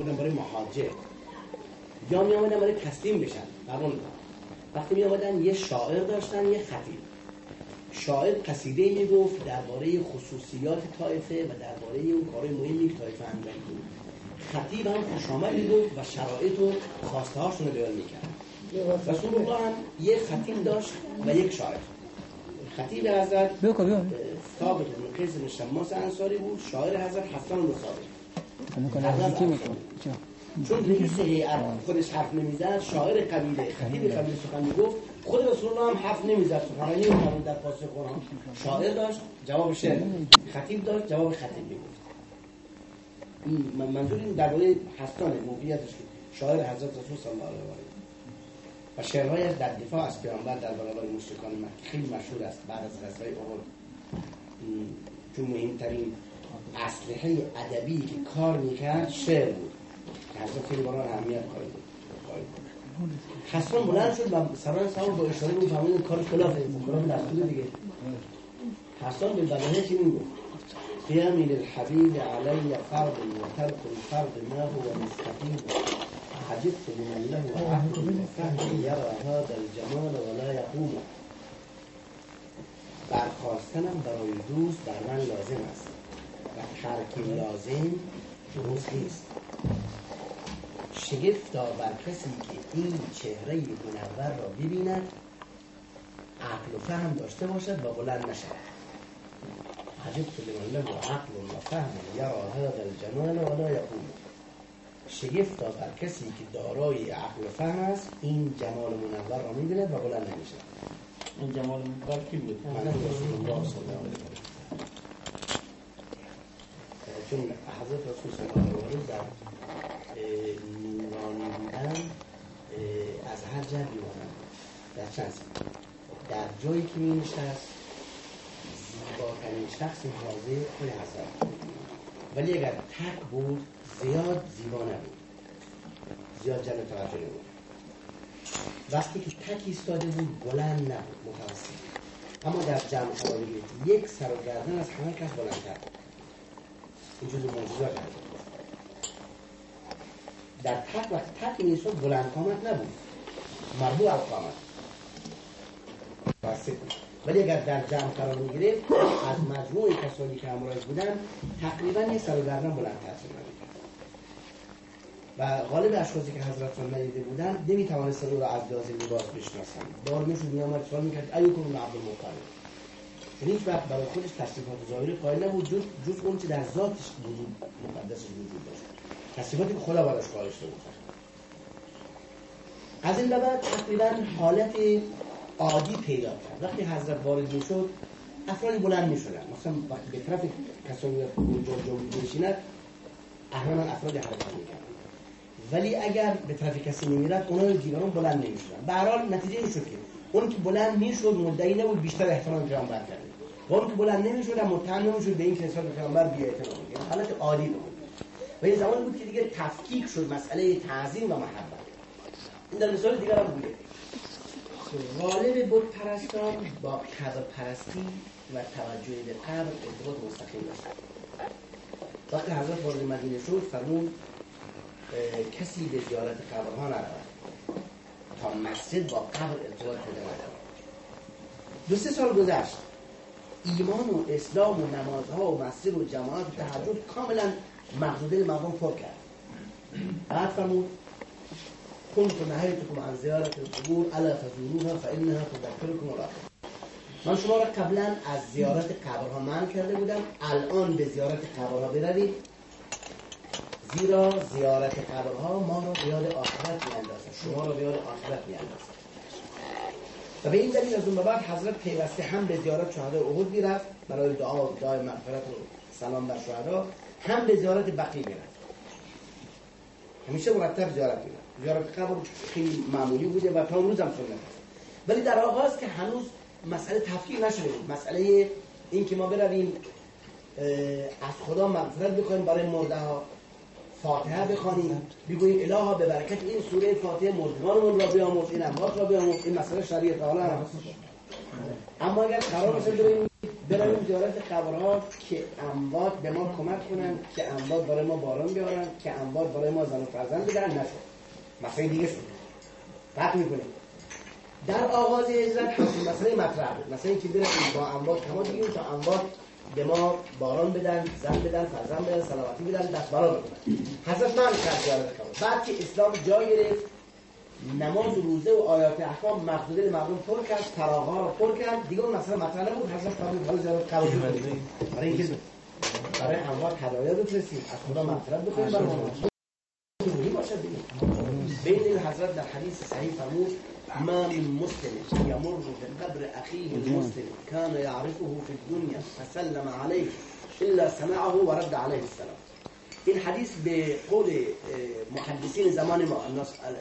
بودن برای مهاجر. یا می آمدن برای تسلیم بشن. قبول وقتی می آمدن یه شاعر داشتن یه خطیب. شاعر قصیده می گفت درباره خصوصیات طایفه و درباره اون کار مهمی که طایفه انجام بود خطیب هم خوش آمد گفت و شرایط و خواسته هاشون رو بیان می‌کرد. رسول الله هم یه خطیب داشت و یک شاعر. خطیب حضرت ثابت بن قیس بن شماس انصاری بود. شاعر حضرت حسن بن ثابت. چون رئیس هیئت خودش حرف نمی‌زد شاعر قبیله خطیب قبیله سخن می‌گفت. خود رسول الله هم حرف نمی‌زد. سخنرانی نمی‌کرد در پاسخ قرآن شاعر داشت جواب شعر. خطیب داشت جواب خطیب می‌گفت. منظور این درباره حسن موقعیتش شاعر حضرت رسول صلی الله علیه و آله. و شعرهایش در دفاع از پیامبر در برابر مشرکان مکه خیلی مشهور است. بعد از غزوه احد. چون مهمترین اسلحه ادبی که کار می‌کرد شعر بود. حضرت خیلی برای اهمیت قائل بود. حسن بلند شد و سران سوال با اشاره بود فهمید کار خلاف خلاف دستور دیگه. حسن به بدنه چی می‌گفت؟ قیامی للحبیب علی فرض و ترک الفرض ما هو مستقیم. حجبت لمن له عهد فهم یرى هذا الجمال ولا يقوم برخواستنم برای دوست در من لازم است. و ترک لازم درست نیست. شگفتا بر کسی که این چهره منور را ببیند عقل و فهم داشته باشد و بلند نشد عجبت لمن له عقل و فهم یرا هذا الجمال ولا یقوم شگفتا بر کسی که دارای عقل و فهم است این جمال منور را می‌بیند و بلند نمی‌شد این جمال منور کی بود؟ من رسول الله صلی الله علیه چون حضرت رسول صلی الله علیه و در نورانی بودن از هر جبی بودن در چند در جایی که می نشست زیباترین شخص حاضر خود حضرت ولی اگر تک بود زیاد زیبا نبود. زیاد جلب توجه نبود. وقتی که تک ایستاده بود بلند نبود متوسط اما در جمع یک سر و گردن از همه کس بلندتر این جزو موجودات هست در تک وقت تک میسود بلند قامت نبود. مربوع از بود. ولی اگر در جمع قرار می‌گرفت از مجموع کسانی که همراه بودن تقریبا یه سر و گردن بلند تاثیر و غالب اشخاصی که حضرت را ندیده بودن نمی‌توانستن او را از لحاظ لباس بشناسند. بار می‌شد میآمد سوال می‌کرد ایوکم عبدالمطلب یعنی هیچ وقت برای خودش تصریفات ظاهری قائل نبود جز جز اون که در ذاتش وجود مقدس وجود داشت. تصریفاتی که خدا براش قائل شده بود. از این بعد تقریبا حالت عادی پیدا کرد. وقتی حضرت وارد می‌شد افرادی بلند می‌شدن. مثلا وقتی به طرف کسانی اونجا جو بشیند احیانا افرادی حرکت می‌کردن. ولی اگر به طرف کسی نمیرد اونها دیگران بلند نمی‌شدن. به هر حال نتیجه این شد که اون که بلند می‌شد مدعی نبود بیشتر احترام پیامبر کرده. و اون که بلند نمی‌شد هم متهم نمی‌شد به این که نسبت پیامبر بی احترام یعنی حالت عالی بود. و این زمان بود که دیگه تفکیک شد مسئله تعظیم و محبت. این در مثال دیگر هم بوده. غالب بود پرستان با قبر پرستی و توجه به قبر ارتباط مستقیم داشت وقتی حضرت وارد مدینه شد فرمود کسی به زیارت قبرها نرود تا مسجد با قبر ارتباط پیدا نکند. دو سه سال گذشت. ایمان و اسلام و نمازها و مسجد و جماعت و تحجد کاملا مغزوده مردم پر کرد. بعد فرمود كنت نهيتكم عن زیارت القبور الا تزوروها فانها تذكركم الاخره من شما را قبلا از زیارت قبرها من کرده بودم. الان به زیارت قبرها بروید. زیرا زیارت قبرها ما را به یاد آخرت میاندازد. شما را به یاد آخرت میاندازد. و به این دلیل از اون بعد حضرت پیوسته هم به زیارت شهدای احد می‌رفت. برای دعا دعای مغفرت و سلام بر شهدا هم به زیارت بقی می‌رفت. همیشه مرتب زیارت می‌رفت. زیارت قبر خیلی معمولی بوده و تا روز هم سنت ولی در آغاز که هنوز مسئله تفکیک نشده. بود مسئله این که ما برویم از خدا مغفرت بکنیم برای مرده ها. فاتحه بخوانیم. بگوییم الها به برکت این سوره فاتحه مردگانمون را بیاموز این اموات را بیاموز این مسئله شریعت تعالی هست اما اگر قرار باشه بریم برویم زیارت قبرها که اموات به ما کمک کنن که اموات برای ما باران بیارن که اموات برای ما زن و فرزند بگیرن نشد مسئله دیگه شد. فرق می‌کنه. در آغاز هجرت مسئله مطرح. بود مثلا اینکه بریم با اموات تماس بگیریم تا اموات به ما باران بدن زن بدن فرزند بدن سلامتی بدن دست برا بکنن حضرت من کرد بعد که اسلام جا گرفت نماز و روزه و آیات احکام مقدوده مردم پر کرد فراغا رو پر کرد. دیگه اون مسئله مطرح نبود. حضرت فرمود حالا زیارت کنید برای اینکه برای اموات هدایا بفرستیم. از خدا مغفرت بکنیم. برای ما. بین حضرت در حدیث صحیح فرمود ما من مسلم يمر بقبر أخيه المسلم. كان يعرفه في الدنيا فسلم عليه إلا سمعه ورد عليه السلام. این حدیث به قول محدثین زمان ما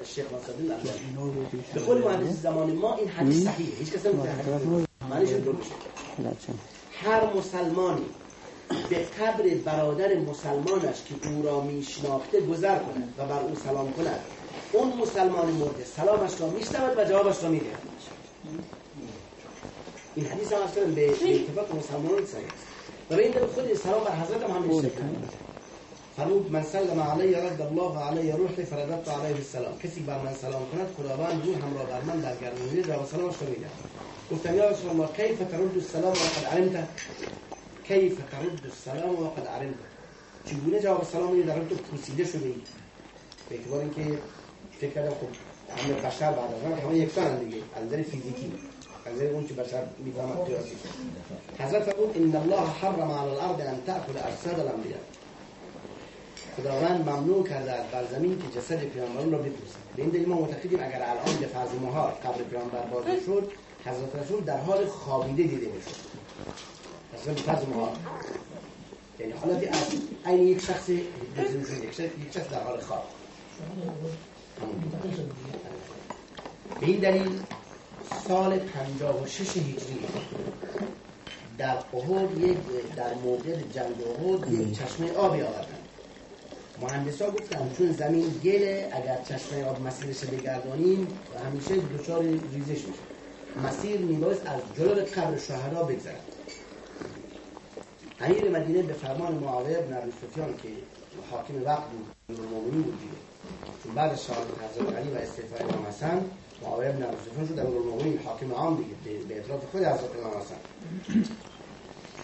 الشیخ ناصرالدین الالبانی به قول محدثین زمان ما این حدیث صحیحه هیچ کس نمی‌تونه معنیش درست هر مسلمانی به قبر برادر مسلمانش که او را میشناخته گذر کند و بر او سلام کند. اون مسلمان مرده. سلامش را میشنود و جوابش را میده. این حدیث هم اصلا به اتفاق مسلمانان صحیح است و به این دلیل خود سلام بر حضرت هم همین فرمود من سلم علی رد الله علی روحی فرددت علیه السلام. کسی بر من سلام کند خداوند روح هم را بر من در گردونید و سلامش را میده. گفتم یا رسول الله کیف ترد السلام وقد علمت؟ کیف ترد السلام وقد علمت؟ چگونه جواب سلام میدی در تو پوسیده شده ای به اعتبار اینکه فکر کردم خب همه بشر بعد از همه یکسان دیگه. از نظر فیزیکی از نظر اون که بشر می‌فهمد قیاسی حضرت فرمود ان الله حرم على الارض ان تاكل اجساد الانبیاء. خداوند ممنوع کرده بر زمین که جسد پیامبران را بپوسد. به این دلیل ما معتقدیم اگر الان به فرض مهار قبر پیامبر باز شد حضرت رسول در حال خوابیده دیده می‌شد. اصلا به فرض مهار. یعنی حالتی از این یک شخص یک شخص در حال خواب. به این دلیل سال 56 هجری در احد یک در موقع جنگ احد یک چشمه آبی آوردن مهندسا گفتن چون زمین گله اگر چشمه آب مسیرش بگردانیم همیشه دچار ریزش میشه. مسیر میبایست از جلو قبر شهدا بگذرد. امیر مدینه به فرمان معاویه بن ابی سفیان که حاکم وقت بود بود چون بعد شهادت حضرت علی و استعفای امام حسن معاویه بن ابی سفیان شد امیرالمومنین حاکم عام دیگه به اطراف خود حضرت امام حسن.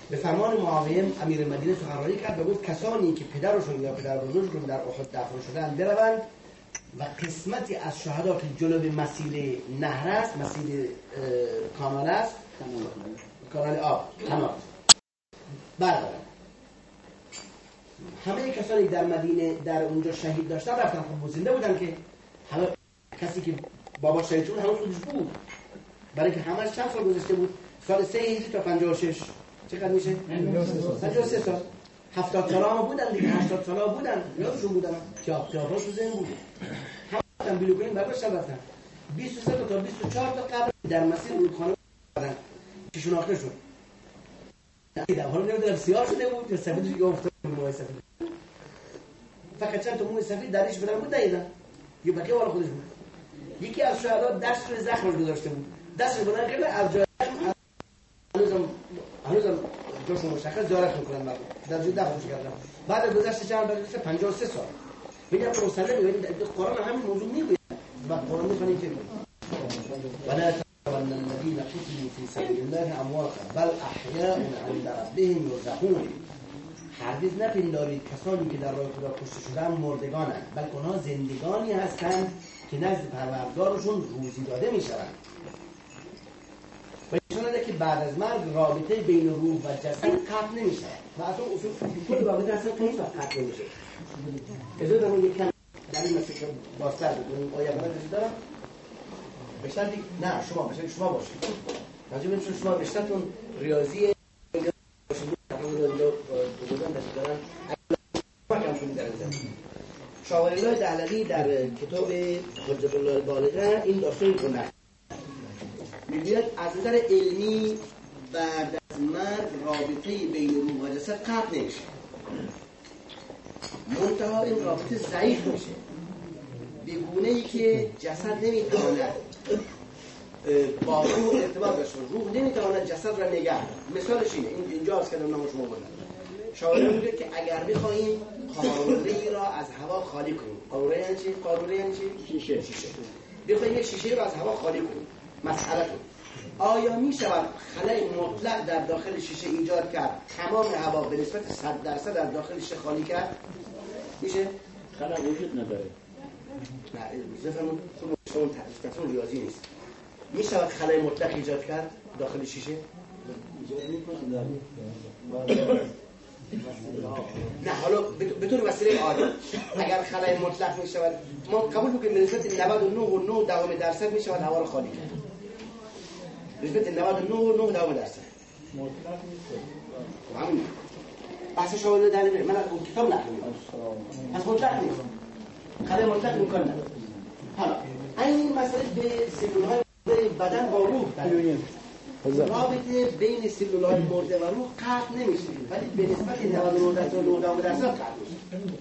به فرمان معاویه امیر مدینه سخنرانی کرد و گفت کسانی که پدرشون یا پدر بزرگشون در احد دفن شدن بروند و قسمتی از شهدا که جلو مسیر نهر است مسیر کانال است. کانال آب. کانال بردارن همه کسانی در مدینه در اونجا شهید داشتن رفتن خب زنده بودن که همه کسی که بابا شهید شد همه خودش بود. برای که همش چند سال گذشته بود؟ سال سه هیچی تا 56 چقدر میشه؟ 53 سال. 70 سال بودن دیگه 80 سال بودن. یادشون بودن. که تو ذهن بود. هم بیلوگوین برای شب رفتن. 23 تا 24 تا قبل در مسیر بودن که شناخته شد. حالا نمی‌دونم سیاه شده بود یا سفید دیگه افتاد سفید فقط چند تا موی سفید درش بدن بود دیدن یه بقیه والا خودش بود. یکی از شهدا دست روی زخمش گذاشته بود. دست رو بلند کرده از جای هنوزم هنوزم جاشون مشخص زیارت می‌کنن مردم در جای دفنش کردن بعد از گذشت چند تا 53 سال. میگم مسلمه ولی قرآن همین موضوع میگه و قرآن می‌خوانه که ولا تحسبن الذين قتلوا في سبيل الله امواتا بل احياء عند ربهم يرزقون. هرگز نپندارید کسانی که در راه خدا کشته شدن مردگانند بلکه آنها زندگانی هستند که نزد پروردگارشون روزی داده می‌شوند. و که بعد از مرگ رابطه بین روح و جسد قطع نمیشه و اصلا اصول کل رابطه اصلا وقت قطع نمیشه. اجازه دارم یک کم در این مسئله که بازتر بکنیم آیا برای دارم؟ بیشتر دیگه نه شما بیشتر شما باشید. راجع به شما بیشترتون ریاضی الله دهلوی در کتاب حجت الله البالغه این داستان رو می‌گوید از نظر علمی بعد از مرگ رابطه بین روح و جسد قطع نمیشه. منتها این رابطه ضعیف میشه. به گونه ای که جسد نمی‌تواند با روح ارتباط داشته روح نمی‌تواند جسد را نگه مثالش اینه. این اینجا است که نام شما بودن. شاعر که اگر بخواهیم قاروره را از هوا خالی کنیم. قاروره یعنی چی؟ قاروره یعنی چی؟ شیشه. شیشه. بخواهیم یک شیشه را از هوا خالی کنیم. مسئله آیا می شود خلای مطلق در داخل شیشه ایجاد کرد؟ تمام هوا به نسبت 100 درصد در داخل شیشه خالی کرد؟ میشه؟ خلا وجود نداره. نه بفرمون چون شما ریاضی نیست. می شود خلای مطلق ایجاد کرد داخل شیشه؟ نه حالا به طور وسیله عادی اگر خلای مطلق می شود ما قبول بکنیم نسبت 99 و 9 دوام درصد می شود هوا رو خالی کرد. نسبت 99 و 9 دوام درصد. مطلق نیست همین. بحث شما رو دلیل من از کتاب نقل پس مطلق نیست. خلای مطلق امکان نداره. حالا این مسئله به سلول های بدن با روح رابطه بین سلول های مرده و روح قطع نمیشه. ولی به نسبت 99 درصد و 9 درصد قطع میشه.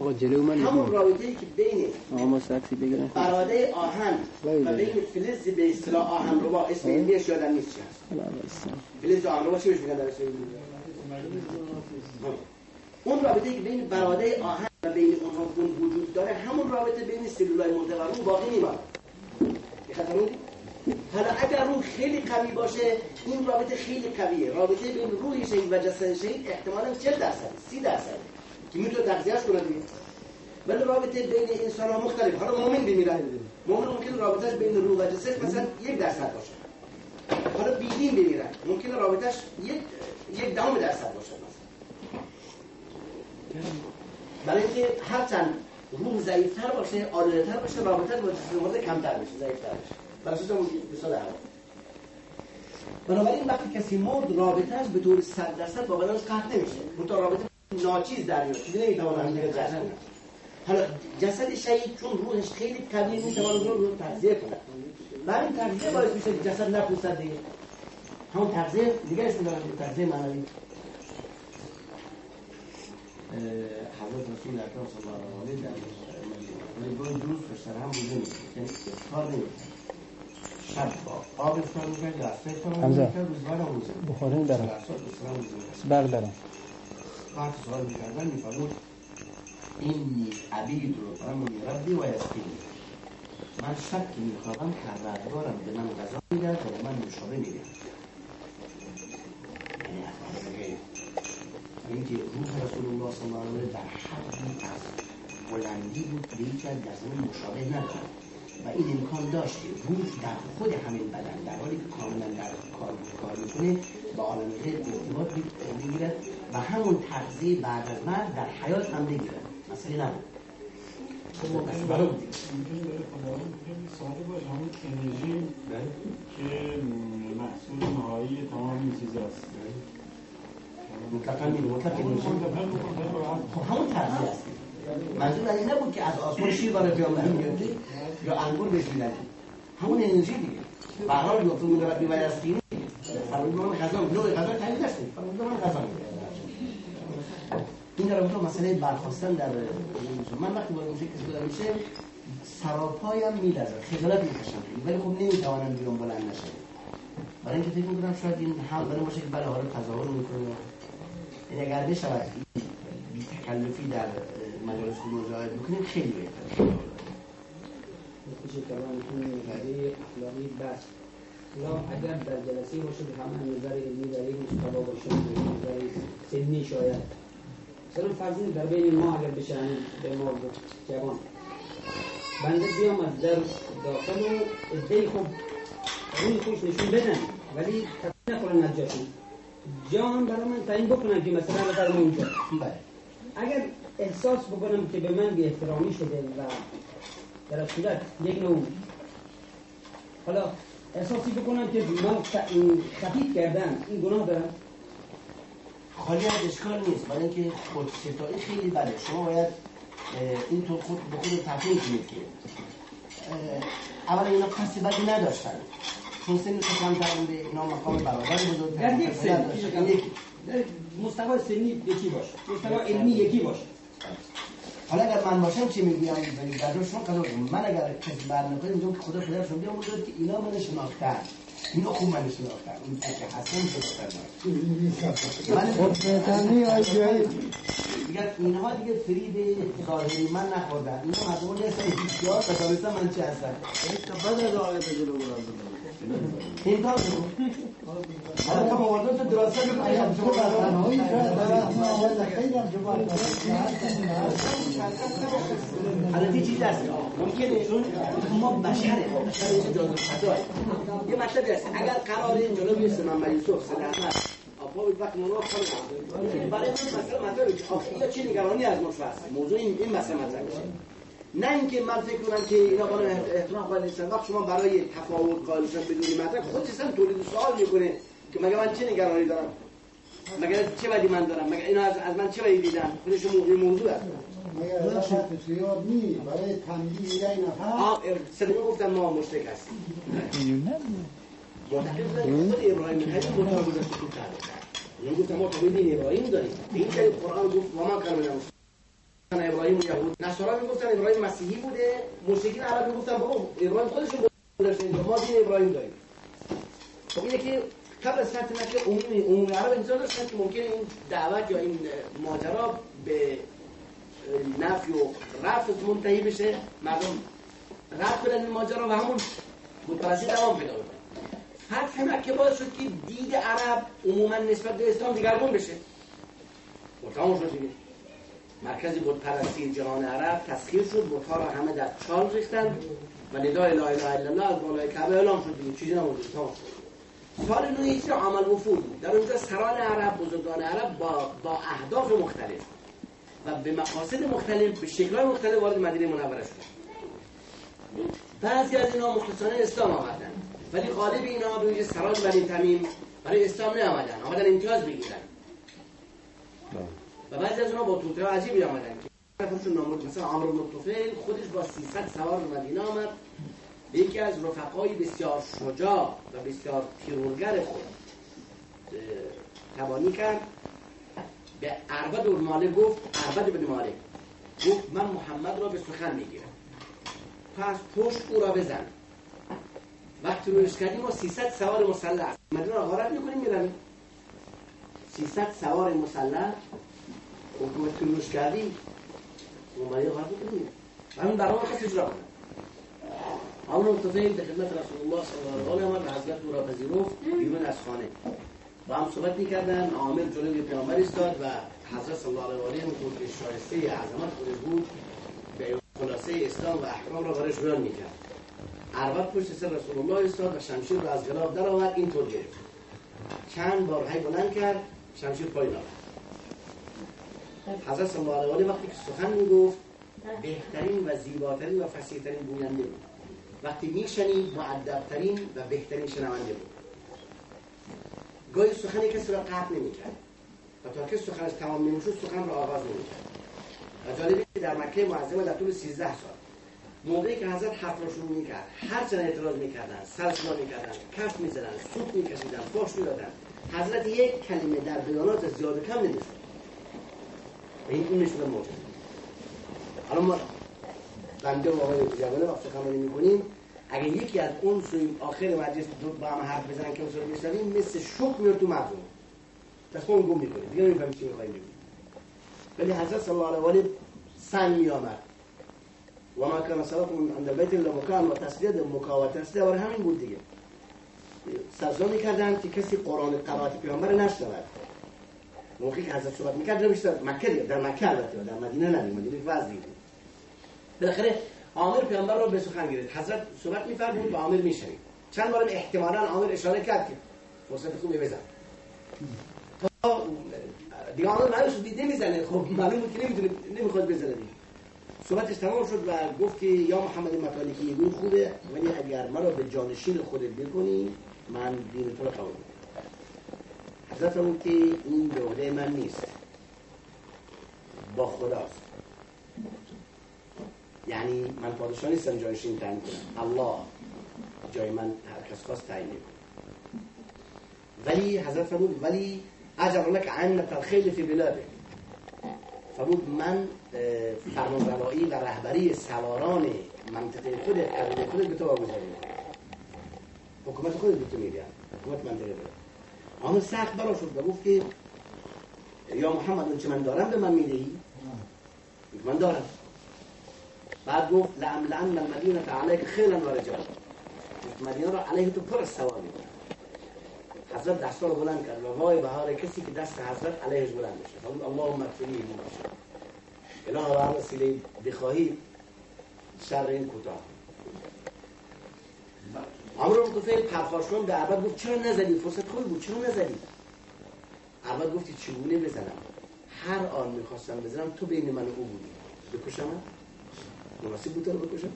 آقا جلو من همون رابطه ای که بین آقا ما بگیرم براده آهن و بین فلز به اصطلاح آهن رو با اسم علمیش یادم نیست چی هست. فلز آهن رو با چی میگن در اون رابطه که بین براده آهن و بین اونها وجود داره همون رابطه بین سلولای مرده و روح باقی میمونه حالا اگر روح خیلی قوی باشه این رابطه خیلی قویه. رابطه بین روح شهید و جسد شهید احتمالا 40 درصد 30 درصد که می‌تونه تغذیهش کنه دیگه. ولی رابطه بین انسان ها مختلف. حالا مؤمن بمیره مؤمن ممکن رابطهش بین روح و جسد مثلا یک درصد باشه. حالا بیدین بمیره ممکن رابطهش یک یک دهم درصد باشه برای اینکه هرچند روح ضعیفتر باشه آلوده‌تر باشه رابطه با مرده کمتر بشه ضعیفتر برای اساس اون مثال هوا بنابراین وقتی کسی مرد رابطهش به طور 100 درصد با بدنش قطع نمیشه. اون رابطه ناچیز در میاد. چیزی نمی‌تونه هم دیگه جسد حالا جسد شهید چون روحش خیلی قوی می‌تونه رو رو تغذیه کنه. برای این تغذیه باعث میشه جسد نپوسد دیگه. همون تغذیه دیگه اسم دارن تغذیه معنوی. حضرت رسول اکرم صلی الله علیه و آله در روز روز پشتر هم بوده نیست. یعنی افطار نمی‌کنه شب با آب افطار می‌کنه یا اصلا افطار می‌کنه روزگار هم روزه بخاری دارم بردارم بعد سوال عبید رو فرمون ربی و یسکینی من شب که میخوابم پروردگارم به من غذا می‌دهد و من نوشابه می‌دهد یعنی اخبار اینکه روح رسول الله صلی الله علیه در حدی از بلندی بود به در زمین مشابه ندارد و این امکان داشت که روح در خود همین بدن در حالی که کاملا در کار کار می‌کنه با عالم غیر ارتباط بگیرد و همون تغذیه بعد از مرگ در حیات هم بگیرد مسئله نبود. ساده باشه همون انرژی که محصول نهایی تمام این چیز است. مطلقا میره مطلق خب همون تغذیه است. منظور این نبود که از آسمان شیر برای پیامبر میگردی یا انگور بهش میدن همون انرژی دیگه. به هر حال گفتم میگه ربی باید از خیلی فرمود من غذا نوع غذا تعیین است فرمود من غذا این در تو مسئله برخواستن در من وقتی وارد میشه کسی دارم میشه سراپایم میلرزه خجالت می‌کشم. ولی خب نمی‌توانم بیام بلند نشه برای اینکه فکر می‌کنم شاید این حق داره باشه که بله حالا رو می‌کنه. این اگر بشود بی تکلفی در مجالس مجاهد بکنیم خیلی بهتر میشه کلامتون نظری اخلاقی بس. یا اگر در جلسه باشه به همه نظر علمی در یک مستوا باشه به نظر سنی شاید. مثلا فرض در بین ما اگر بشن به ما جوان. بنده بیام از در داخل و ازدهی خوب روی خوش نشون بدن. ولی تفیل نخورن از جاشون جان برای من تعیین بکنن که مثلا در اونجا. اگر احساس بکنم که به من بی احترامی شده و در صورت یک نوع حالا احساسی بکنم که من خفیف کردن این گناه دارم. خالی از اشکال نیست برای اینکه خود ستایی خیلی بده شما باید اینطور خود به خود تفریح کنید که اولا اینا قصد بدی نداشتن. چون که کمتر به اینا مقام برابر بزرگ در یک سن مستوى سنی یکی باشه. مستوى علمی یکی باشه. حالا اگر من باشم چی می‌گویم؟ ولی در شما قرار کنم. من اگر کسی بر نکنه میگم که خدا پدر شما بیام که اینا من شناختن. اینا خوب من شناختن. اون که حسن آجایی دیگر اینها دیگه فریب ظاهری من نخوردن اینا مردم نیستن هیچیار و دانستن من چی هستن؟ بعد از جلو برم این کار حالا تا مواردن تو دراسته بکنم شما تنهایی حالا چیز هست ممکنه ما بشره ما بشر یه خطاه یه مطلبی هست اگر قراره جلو بیسته محمد یوسف سید احمد آقا به وقت برای من مثلا مطلبی که آخه یا چی نگرانی از مشفى هست موضوع این مسئله مطرح میشه. نه اینکه من فکر کنم که اینا قانون احترام قائل نیستن. وقت شما برای تفاوت قائل شدن بدون مطلب خودشون تولید سوال می‌کنه که مگه من چه نگرانی دارم؟ مگه چه بدی من دارم؟ مگه اینا از, از من چه بدی دیدن؟ خودش مو- موضوع بسیار نی برای تنبیه یه نفر آه صدقه گفتم ما مشترک هستیم. معتقد بودن که خود ابراهیم خلیل مطابق تو کعبه یعنی گفتم ما تابع دین ابراهیم داریم. به این دلیل قرآن گفت و ما ابراهیم یهود. نصارا می‌گفتن ابراهیم مسیحی بوده. مشرکین عرب می‌گفتن بابا ابراهیم خودشون گذاشته ما دین ابراهیم داریم. خب اینه که قبل از فتح مکه عمومی عمومی عرب انتظار داشتن که ممکنه این دعوت یا این ماجرا به نفی و رفض منتهی بشه. مردم رفت کنن این ماجرا و همون بتپرستی دوام پیدا بکنه فتح مکه باعث شد که دید عرب عموما نسبت به اسلام دیگرگون بشه. و تمام شد دیگه. مرکز بتپرستی جهان عرب تسخیر شد. بتها را همه در چال ریختن و ندای لا اله الا الله از بالای کعبه اعلام شد دیگه. چیزی شد. سال نو هجری عمل وفود بود. در اونجا سران عرب بزرگان عرب با, با اهداف مختلف و به مقاصد مختلف به شکل‌های مختلف وارد مدینه منوره شد. بعضی از اینا مخلصانه اسلام آمدن ولی غالب اینا به ویژه سران بنی تمیم برای اسلام نیامدن. آمدن امتیاز بگیرن. و بعضی از اونها با توته عجیبی آمدن که نفرشون نامرد مثلا عمرو بن طفیل خودش با 300 سوار به مدینه آمد. به یکی از رفقای بسیار شجاع و بسیار تیرورگر خود تبانی کرد. به عربد بن مالک گفت عربد بن مالک گفت من محمد را به سخن می‌گیرم. پس پشت او را بزن. وقتی رویش کردیم ما 300 سوار مسلح مدینه را غارت می‌کنیم میرم 300 سوار مسلح حکومت روش کردی اومدی غارت می‌کنیم همین ما کسی اجرا کنه همون متفقیم به خدمت رسول الله صلی الله علیه و آله حضرت او را پذیرفت بیرون از خانه. با هم صحبت می‌کردن عامر جلوی پیامبر ایستاد و حضرت صلی الله علیه و آله اونطور که شایسته عظمت خودش بود به خلاصه اسلام و احکام را برایش بیان می‌کرد. عربت پشت سر رسول الله ایستاد و شمشیر را از غلاف در آورد اینطور گرفت. چند بار هی بلند کرد شمشیر پایین آورد حضرت صلی وقتی که سخن می‌گفت بهترین و زیباترین و فصیحترین گوینده بود. وقتی میشنید معدبترین و بهترین شنونده بود. گاهی سخن کسی را قطع نمی‌کرد. و تا که سخنش تمام نمی‌شد سخن را آغاز نمی‌کرد. و جالبه که در مکه معظمه در طول 13 سال موقعی که حضرت حرف را شروع می‌کرد هر چند اعتراض می‌کردن سر صدا می‌کردن کف می‌زدن سوت میکشیدن فاش می‌دادن حضرت یک کلمه در بیانات زیاد کم نمی‌شد این این نشون موجود حالا ما بنده و آقای جوانه وقت سخنرانی می‌کنیم. اگه یکی از اون سوی آخر مجلس دو با هم حرف بزنن که اون میشنویم مثل شوک میاد تو مغزمون دست اون گم می‌کنه دیگه نمی‌فهمیم چی می‌خوایم بگیم. ولی حضرت صلی الله علیه و آله سنگ می آمد و ما کان صلاتون عند بیت الا مکان و تسلیه مکا و تسلیه برای همین بود دیگه. سرزا می‌کردن که کسی قرآن قرائت پیامبر نشنود. موقعی که حضرت صحبت می‌کرد رو بیشتر مکه در مکه البته در مدینه نه مدینه وضعی بود. بالاخره عامر پیامبر رو به سخن گرفت. حضرت صحبت میفرمود و عامر میشنید. چند بارم احتمالا عامر اشاره کرد که فرصت خوبی بزن. تا دیگه عامر معلوم دیده می‌زنه خب معلوم بود که نمی‌تونه نمی‌خواد بزنه دیگه. صحبتش تمام شد و گفت که یا محمد مطالقی این خوبه ولی اگر مرا به جانشین خودت بکنی من دین تو رو حضرت فرمود که این عهده من نیست. با خداست. یعنی من پادشاه نیستم جایشین تعیین کنم. الله. جای من هر کس خواست تعیین ولی حضرت فرمود ولی اجر لك عنة الخيل في بلاده فرمود من فرمانروایی و رهبری سواران منطقه خود قبیله خود به تو واگذاری می‌کنم. حکومت خود به تو میدم حکومت منطقه خود آن سخت برا شد و گفت که یا محمد اون چه من دارم به من می‌دهی؟ من دارم. بعد گفت لعم لعن المدینه علیک خیلا و رجال. مدینه را علیه تو پر از حضرت دستا رو بلند کرد و وای بهار کسی که دست حضرت علیهش بلند بشه. اللهم اغفرلی اله و هر وسیله بخواهی شر این کوتاه. عمرو بن طفیل پرخاشون به عبد گفت چرا نزدی؟ فرصت خوبی بود. چرا نزدی؟ عبد گفتی چگونه بزنم؟ هر آن می‌خواستم بزنم تو بین من و او بودی. بکشم؟ مناسب بود تو رو بکشم؟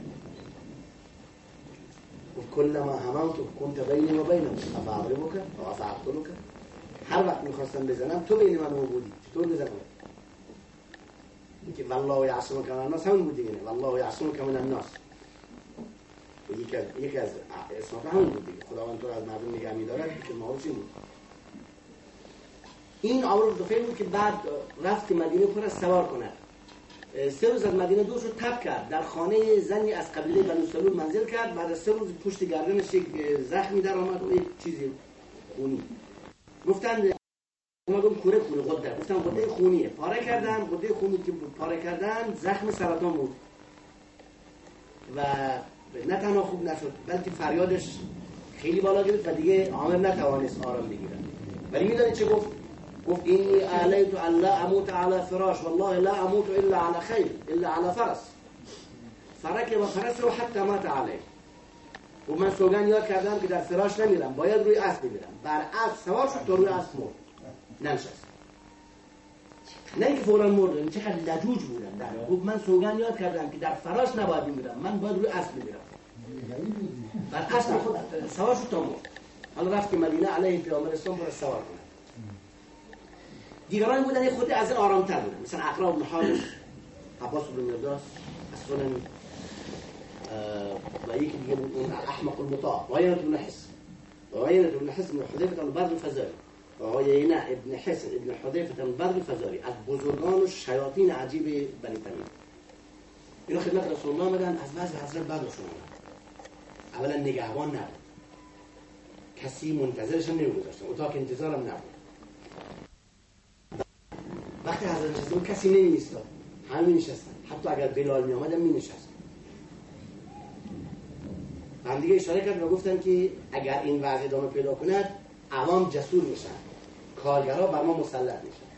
گفت کلما هممت کنت بینی و بینم. افعربک و افعقتلک هر وقت می‌خواستم بزنم تو بین من و او بودی. چطور بزنم؟ که والله یعصمک من الناس. همون بود دیگه والله یعصمک من الناس. و یکی از یکی همون بود دیگه. خداوند تو از مردم نگه می‌دارد که معروف این بود؟ این بن طفیل بود که بعد رفت که مدینه پر از سوار کند. سه روز از مدینه دور شد تب کرد. در خانه زنی از قبیله بنو سلول منزل کرد. بعد سه روز پشت گردنش یک زخمی در آمد. و یک چیزی خونی. گفتن ما گفتم کوره کوره غده گفتم غده خونیه. پاره کردن. غده خونی که پاره کردن زخم سرطان بود. و نه تنها خوب نشد بلکه فریادش خیلی بالا گرفت و دیگه عامر نتوانست آرام بگیرد. ولی میدانی چه گفت؟ گفت اینی ان لا اموت على فراش والله لا اموت الا على خیل الا على فرس. فرکب فرسه حتی مات علیه و من سوگن یاد کردم که در فراش نمیرم باید روی اسب بمیرم. بر اسب سوار شد تا روی اسب مرد. ننشست. نه اینکه فورا این چقدر لجوج بودن. در گفت من سوگن یاد کردم که در فراش نباید بمیرم من باید روی اسب بمیرم. بر اسب خود سوار شد تا مرد. حالا رفت که مدینه علیه پیامبر اسلام برای سوار کنه. دیگران بودن یه خود از این آرامتر بودن. مثلا اقرا بن حارث عباس بن مرداس اصلا و یکی دیگه بود اون احمق المطاع وعینة بن حس وعینة بن حس بن حذیفه الفزاری وعینة ابن حس ابن حذیفه البرد الفزاری از بزرگان و شیاطین عجیب بنی تمیم اینا خدمت رسول الله آمدن از بعض حضرت بعدشون آمدن اولا نگهبان نبود. کسی منتظرشون نمیگذاشتن اتاق انتظارم نبود. وقتی حضرت نشسته کسی نمی ایستاد همه می نشستن حتی اگر بلال می آمد می نشست هم دیگه اشاره کرد و گفتن که اگر این وضع ادامه پیدا کند عوام جسور میشن. کارگرها بر ما مسلط میشن.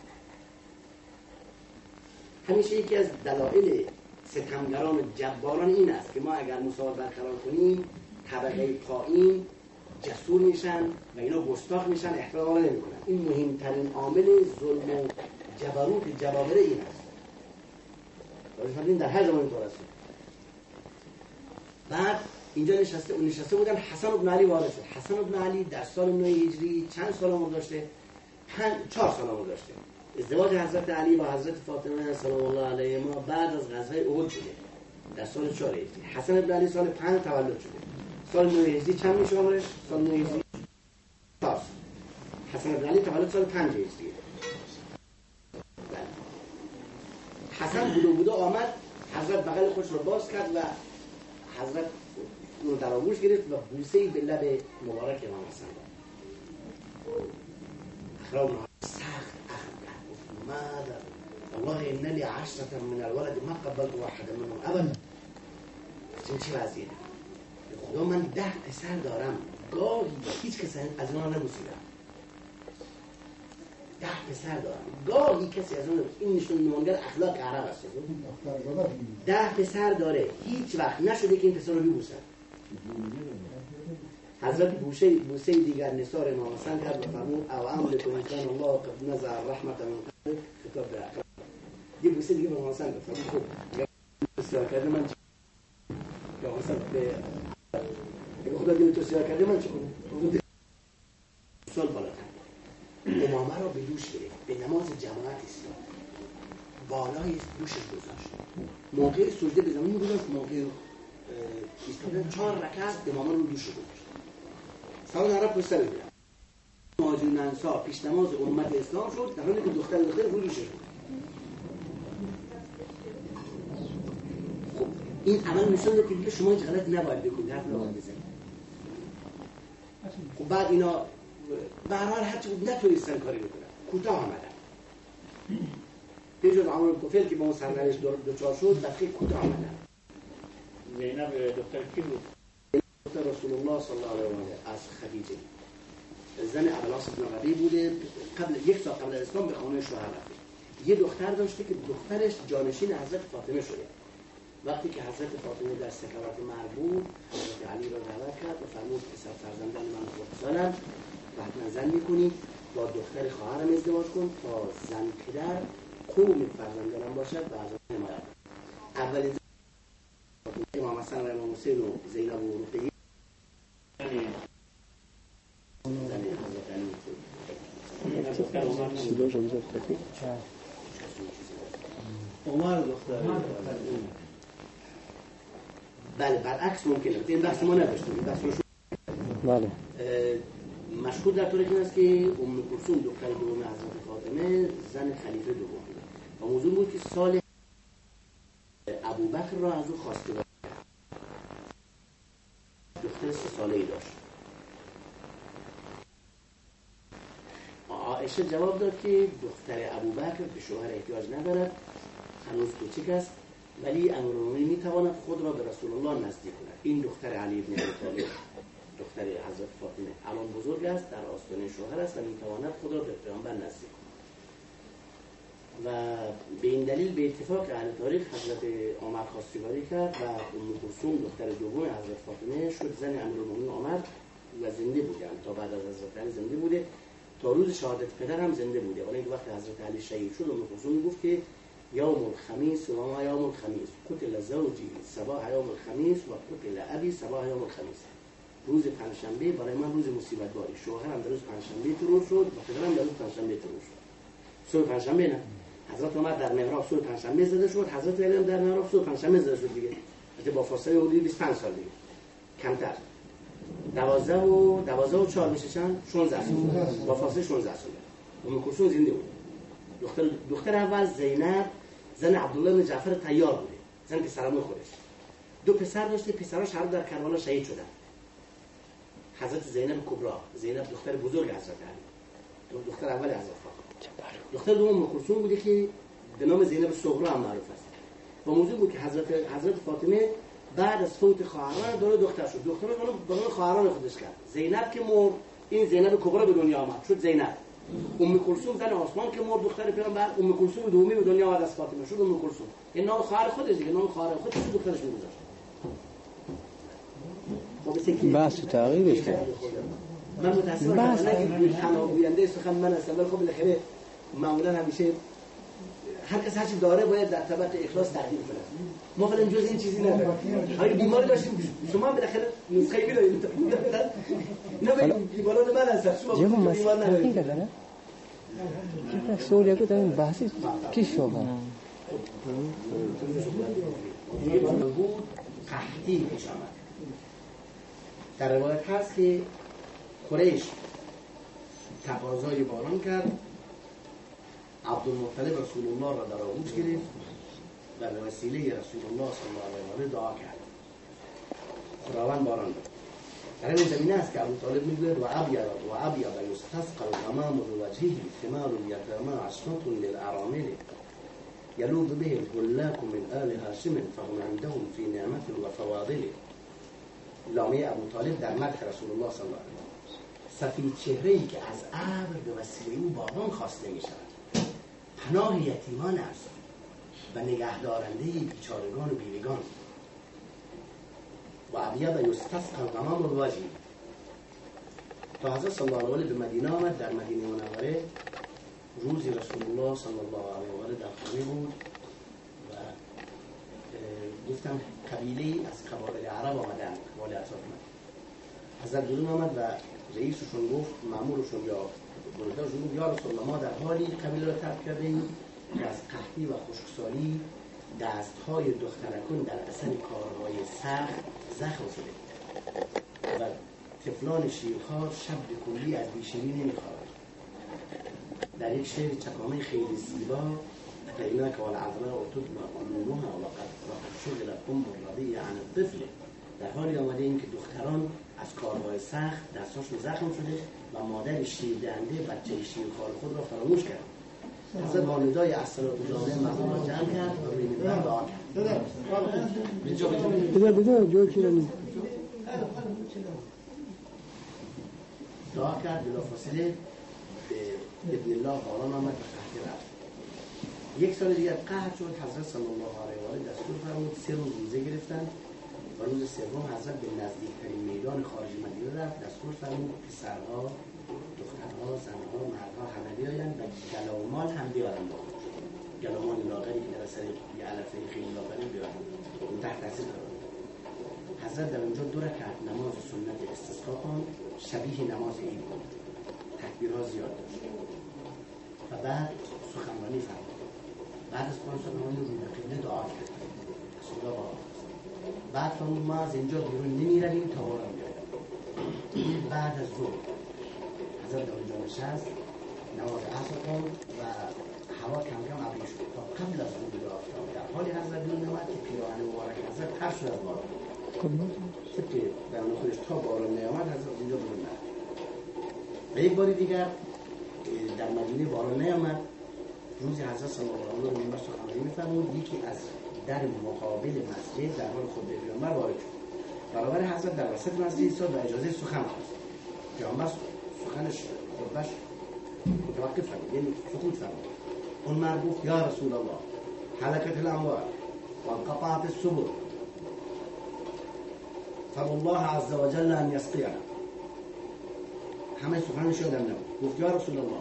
همیشه یکی از دلایل ستمگران و جباران این است که ما اگر مساوات برقرار کنیم طبقه پایین جسور میشن و اینا گستاخ میشن احترام نمی‌کنن. این مهمترین عامل ظلم و جبروت جبابره این است. در هر زمان اینطور است. بعد اینجا نشسته اون نشسته بودن حسن بن علی وارد شد حسن بن علی در سال 9 هجری چند سال عمر داشته؟ پنج چهار سال داشته ازدواج حضرت علی با حضرت فاطمه سلام الله علیه ما بعد از غزوه احد شده. در سال 4 هجری. حسن بن علی سال 5 تولد شده. سال 9 هجری چند میشه عمرش سال 9 هجری 4 حسن بن علی تولد سال 5 هجری. حسن بوده بوده آمد حضرت بغل خوش رو باز کرد و حضرت رو در آغوش گرفت و بوسه به لب مبارک امام حسن داد. اخرام سخت ماذا؟ والله ان لي عشرة من الولد ما قبلت واحدا منهم ابدا این چه وضعیه خدا من ده پسر دارم. گاهی هیچ کس از اونها نبوسیدم ده پسر دارم. گاهی کسی از اون این نشون نمانگر اخلاق عرب است. ده پسر داره. هیچ وقت. نشده که این پسر رو ببوسد حضرت بوسه بوسه دیگر نثار امام حسن کرد و فرمود او امر کنید کان الله قد نزع رحمت من قلب خطاب به اخلاق یه بوسه دیگه به گفت فرمود خب بسیار کرده من چه یا حسن به اگه خدا دل تو سیاه کرده من چه سال بالاتر. امامه را به دوش گرفت. به نماز جماعت ایستاد. بالای دوشش گذاشت. موقع سجده به زمین گذاشت. موقع ایستادن چهار رکعت امامه رو دوش گذاشت. سعود عرب پشت سر میرن مهاجرون انصار پیش نماز امت اسلام شد در حالی که دختر دختر روی شد. خب این عمل نشون که دیگه شما هیچ غلطی نباید بکنید حرف نباید بزنید. خب بعد اینا به هر حال هرچی بود نتونستن کاری بکنن. کوتاه آمدن. به جز عمال کفیل که با اون سرنوشت دوچار شد و خیلی کوتاه آمدن. زینب دختر کی بود؟ دختر رسول الله صلی الله علیه و آله از خدیجه. زن ابلاس بن ربی بوده. قبل یک سال قبل از اسلام به خانه شوهر رفته. یه دختر داشته که دخترش جانشین حضرت فاطمه شده. وقتی که حضرت فاطمه در سکرات مرگ علی را دعوت کرد و فرمود پسر فرزندان من خود سالم حتما زن می‌کنی. با دختر خواهرم ازدواج کن تا زن پدر قوم فرزندانم باشد و از حمایت. اولین امام حسن و امام حسین و زینب و یعنی زن حضرت علی بود. زینب دختر عمر دختر بله برعکس ممکنه. این بحث ما نداشتیم. این بحث شما- بله. مشهور در طور این است که ام کلثوم دختر دوم حضرت فاطمه زن خلیفه دوم. و موضوع بود که سال ابوبکر را از او خواسته بود دختر سه ساله ای داشت عایشه جواب داد که دختر ابوبکر به شوهر احتیاج ندارد. هنوز کوچک است. ولی امیرالمومنین می‌تواند خود را به رسول الله نزدیک کند. این دختر علی بن ابی طالب دختر حضرت فاطمه الان بزرگ است در آستانه شوهر است و می‌تواند خود را به پیامبر نزدیک کند. و به این دلیل به اتفاق اهل تاریخ حضرت عمر خواستگاری کرد و ام کلثوم دختر دوم حضرت فاطمه شد زن امیرالمومنین عمر و زنده بوده تا بعد از حضرت علی زنده بوده. تا روز شهادت پدر هم زنده بوده. ولی وقتی حضرت علی شهید شد ام کلثوم می‌گفت که یوم الخمیس و ما یوم الخمیس. قتل زوجی صباح یوم الخمیس و قتل ابی صباح یوم الخمیس. روز پنجشنبه برای من روز مصیبت باری شوهرم در روز پنجشنبه ترور شد و پدرم در روز پنجشنبه ترور شد. صبح پنجشنبه نه؟ حضرت عمر در محراب صبح پنجشنبه زده شد حضرت علی در محراب صبح پنجشنبه زده شد دیگه. البته با فاصله حدود 25 سال دیگه. کمتر. دوازده و دوازده و چهار میشه چند؟ 16 سال. با فاصله 16 سال. ام کلثوم زنده بود. دختر دختر اول زینب زن عبدالله بن جعفر تیار بوده. زن پسرموی خودش. دو پسر داشته پسراش هر در کربلا شهید شدن. حضرت زینب کبرا زینب دختر بزرگ حضرت علی. دختر اول فاطمه دختر دوم ام بوده که به نام زینب صغرا هم معروف است. و موضوع بود که حضرت حضرت فاطمه بعد از فوت خواهران داره دختر شد. دختر رو به نام خواهران خودش کرد. زینب که مرد این زینب کبرا به دنیا آمد. شد زینب. ام کلثوم زن آسمان که مرد دختر پیامبر ام کلثوم دومی به دنیا آمد از فاطمه. شد ام کلثوم. این نام خواهر خودش دیگه. نام خواهر خودش دخترش میگذاشت؟ بحث تغییرش کرد. من متاسفم که تنها گوینده سخن من هستم ولی خب بالاخره معمولا همیشه هر کس هرچی داره باید در طبق اخلاص تقدیم کنه. ما فعلا جز این چیزی نداریم. های بیماری داشتیم. شما هم بالاخره نسخه بیدارید نه بگیم بیماران من هستم شما بیمار ندارید. سوریا که داریم بحثی کی شما؟ بود قحطی پیش آمد در روایت هست که قریش تقاضای باران کرد. عبدالمطلب رسول الله را در آغوش گرفت و به وسیله رسول الله صلی الله علیه و دعا کرد. خداوند باران داد. در این زمینه است که ابو طالب می‌گوید و ابید و ابید یستسقى الغمام بوجهه ثمار الیتامى عصمة للارامل يلوذ به الهلاك من آل هاشم فهم عندهم في نعمة وفواضل لامه ابو طالب در مدح رسول الله صلی الله علیه سفید چهره ای که از ابر به وسیله او باران خواسته می شود پناه یتیمان است و نگهدارنده بیچارگان و بیوگان. و ابید یستسقى الغمام الوجه تا حضرت صلی الله علیه به مدینه آمد در مدینه منوره روزی رسول الله صلی الله علیه و آله در خانه بود و گفتم قبیله از قبایل عرب آمدن قبایل اطراف من حضرت بیرون آمد و رئیسشون گفت مامورشون یا بزرگدارشون گفت یا رسول ما در حالی قبیله را ترک کرده ایم که از قحطی و خشکسالی دستهای دخترکون در اثر کارهای سخت زخم شده و طفلان شیرخوار شب کلی از بیشینی نمیخوابند در یک شعر چکامه خیلی زیبا اتیناک و العذراء و تدمع عیونها و قد شغل ام الرضیع طفله در حالی آمده این که دختران از کارهای سخت دستاشون زخم شده و مادر شیر دهنده بچه خال خود را فراموش کرد. حضرت با ندای اصلات جامعه مردم را جمع کرد و روی منبر دعا کرد دعا کرد بلا فاصله به ابن الله باران آمد و قحطی رفت. یک سال دیگر قحط شد. حضرت صلی الله علیه و آله دستور فرمود سه روز روزه گرفتن و روز سوم حضرت به نزدیکترین میدان خارج مدینه رفت. دستور فرمود پسرها دخترها زنها مردها همه بیایند و گلا و مال هم بیارن با خودشون. گلا و مال لاغری که در اثر یه علفه خیلی لاغری بیارن اون تحت تاثیر قرار. حضرت در اونجا دو رکعت نماز سنت استسقا کن شبیه نماز عید بود. تکبیرها زیاد داشت و بعد سخنرانی فرمود. بعد از قرآن سخنرانی رو قبله دعا کرد. رسول الله بعد فرمود ما از اینجا بیرون نمی رویم تا باران بیاید بعد از ظهر حضرت در اونجا نشست نماز عصر خوند و هوا کم کم ابری شد. تا قبل از غروب آفتاب در حالی حضرت بیرون آمد که پیراهن مبارک حضرت تر شد از باران. که در خودش تا باران نیامد حضرت اینجا بیرون نرفت. و یک باری دیگر در مدینه باران نیامد. روزی حضرت صلی الله علیه و آله سخنرانی می‌فرمود یکی از در مقابل مسجد در حال خود پیامبر وارد شد. برابر حضرت در وسط مسجد ایستاد و اجازه سخن خواست. پیامبر سخنش خطبهش متوقف فرمود یعنی سکوت فرمود اون مرد گفت یا رسول الله حلقت الاموال وانقطعت السبل. فالله عز وجل ان یسقینا. همه سخنش یادم نبود. گفت یا رسول الله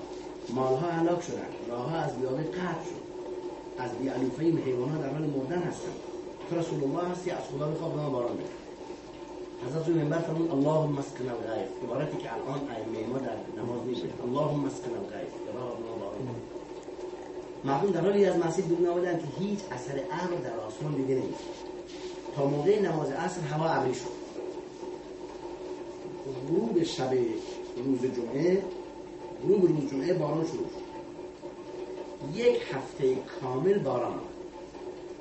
مالها هلاک شدن راهها از بیابه قطع شد. از بیعلوفه این حیوانات در حال مردن هستن. تو رسول الله هستی از خدا می‌خواد به باران بده. حضرت روی منبر فرمود اللهم اسقنا الغیث عبارتی که الان ائمه ما در نماز میشه اللهم اسقنا الغیث یا رب ما مردم در حالی از مسجد بیرون آمدن که هیچ اثر ابر در آسمان دیده نمیشه تا موقع نماز عصر هوا ابری شد. غروب شب روز جمعه غروب روز جمعه باران شروع شد. یک هفته کامل باران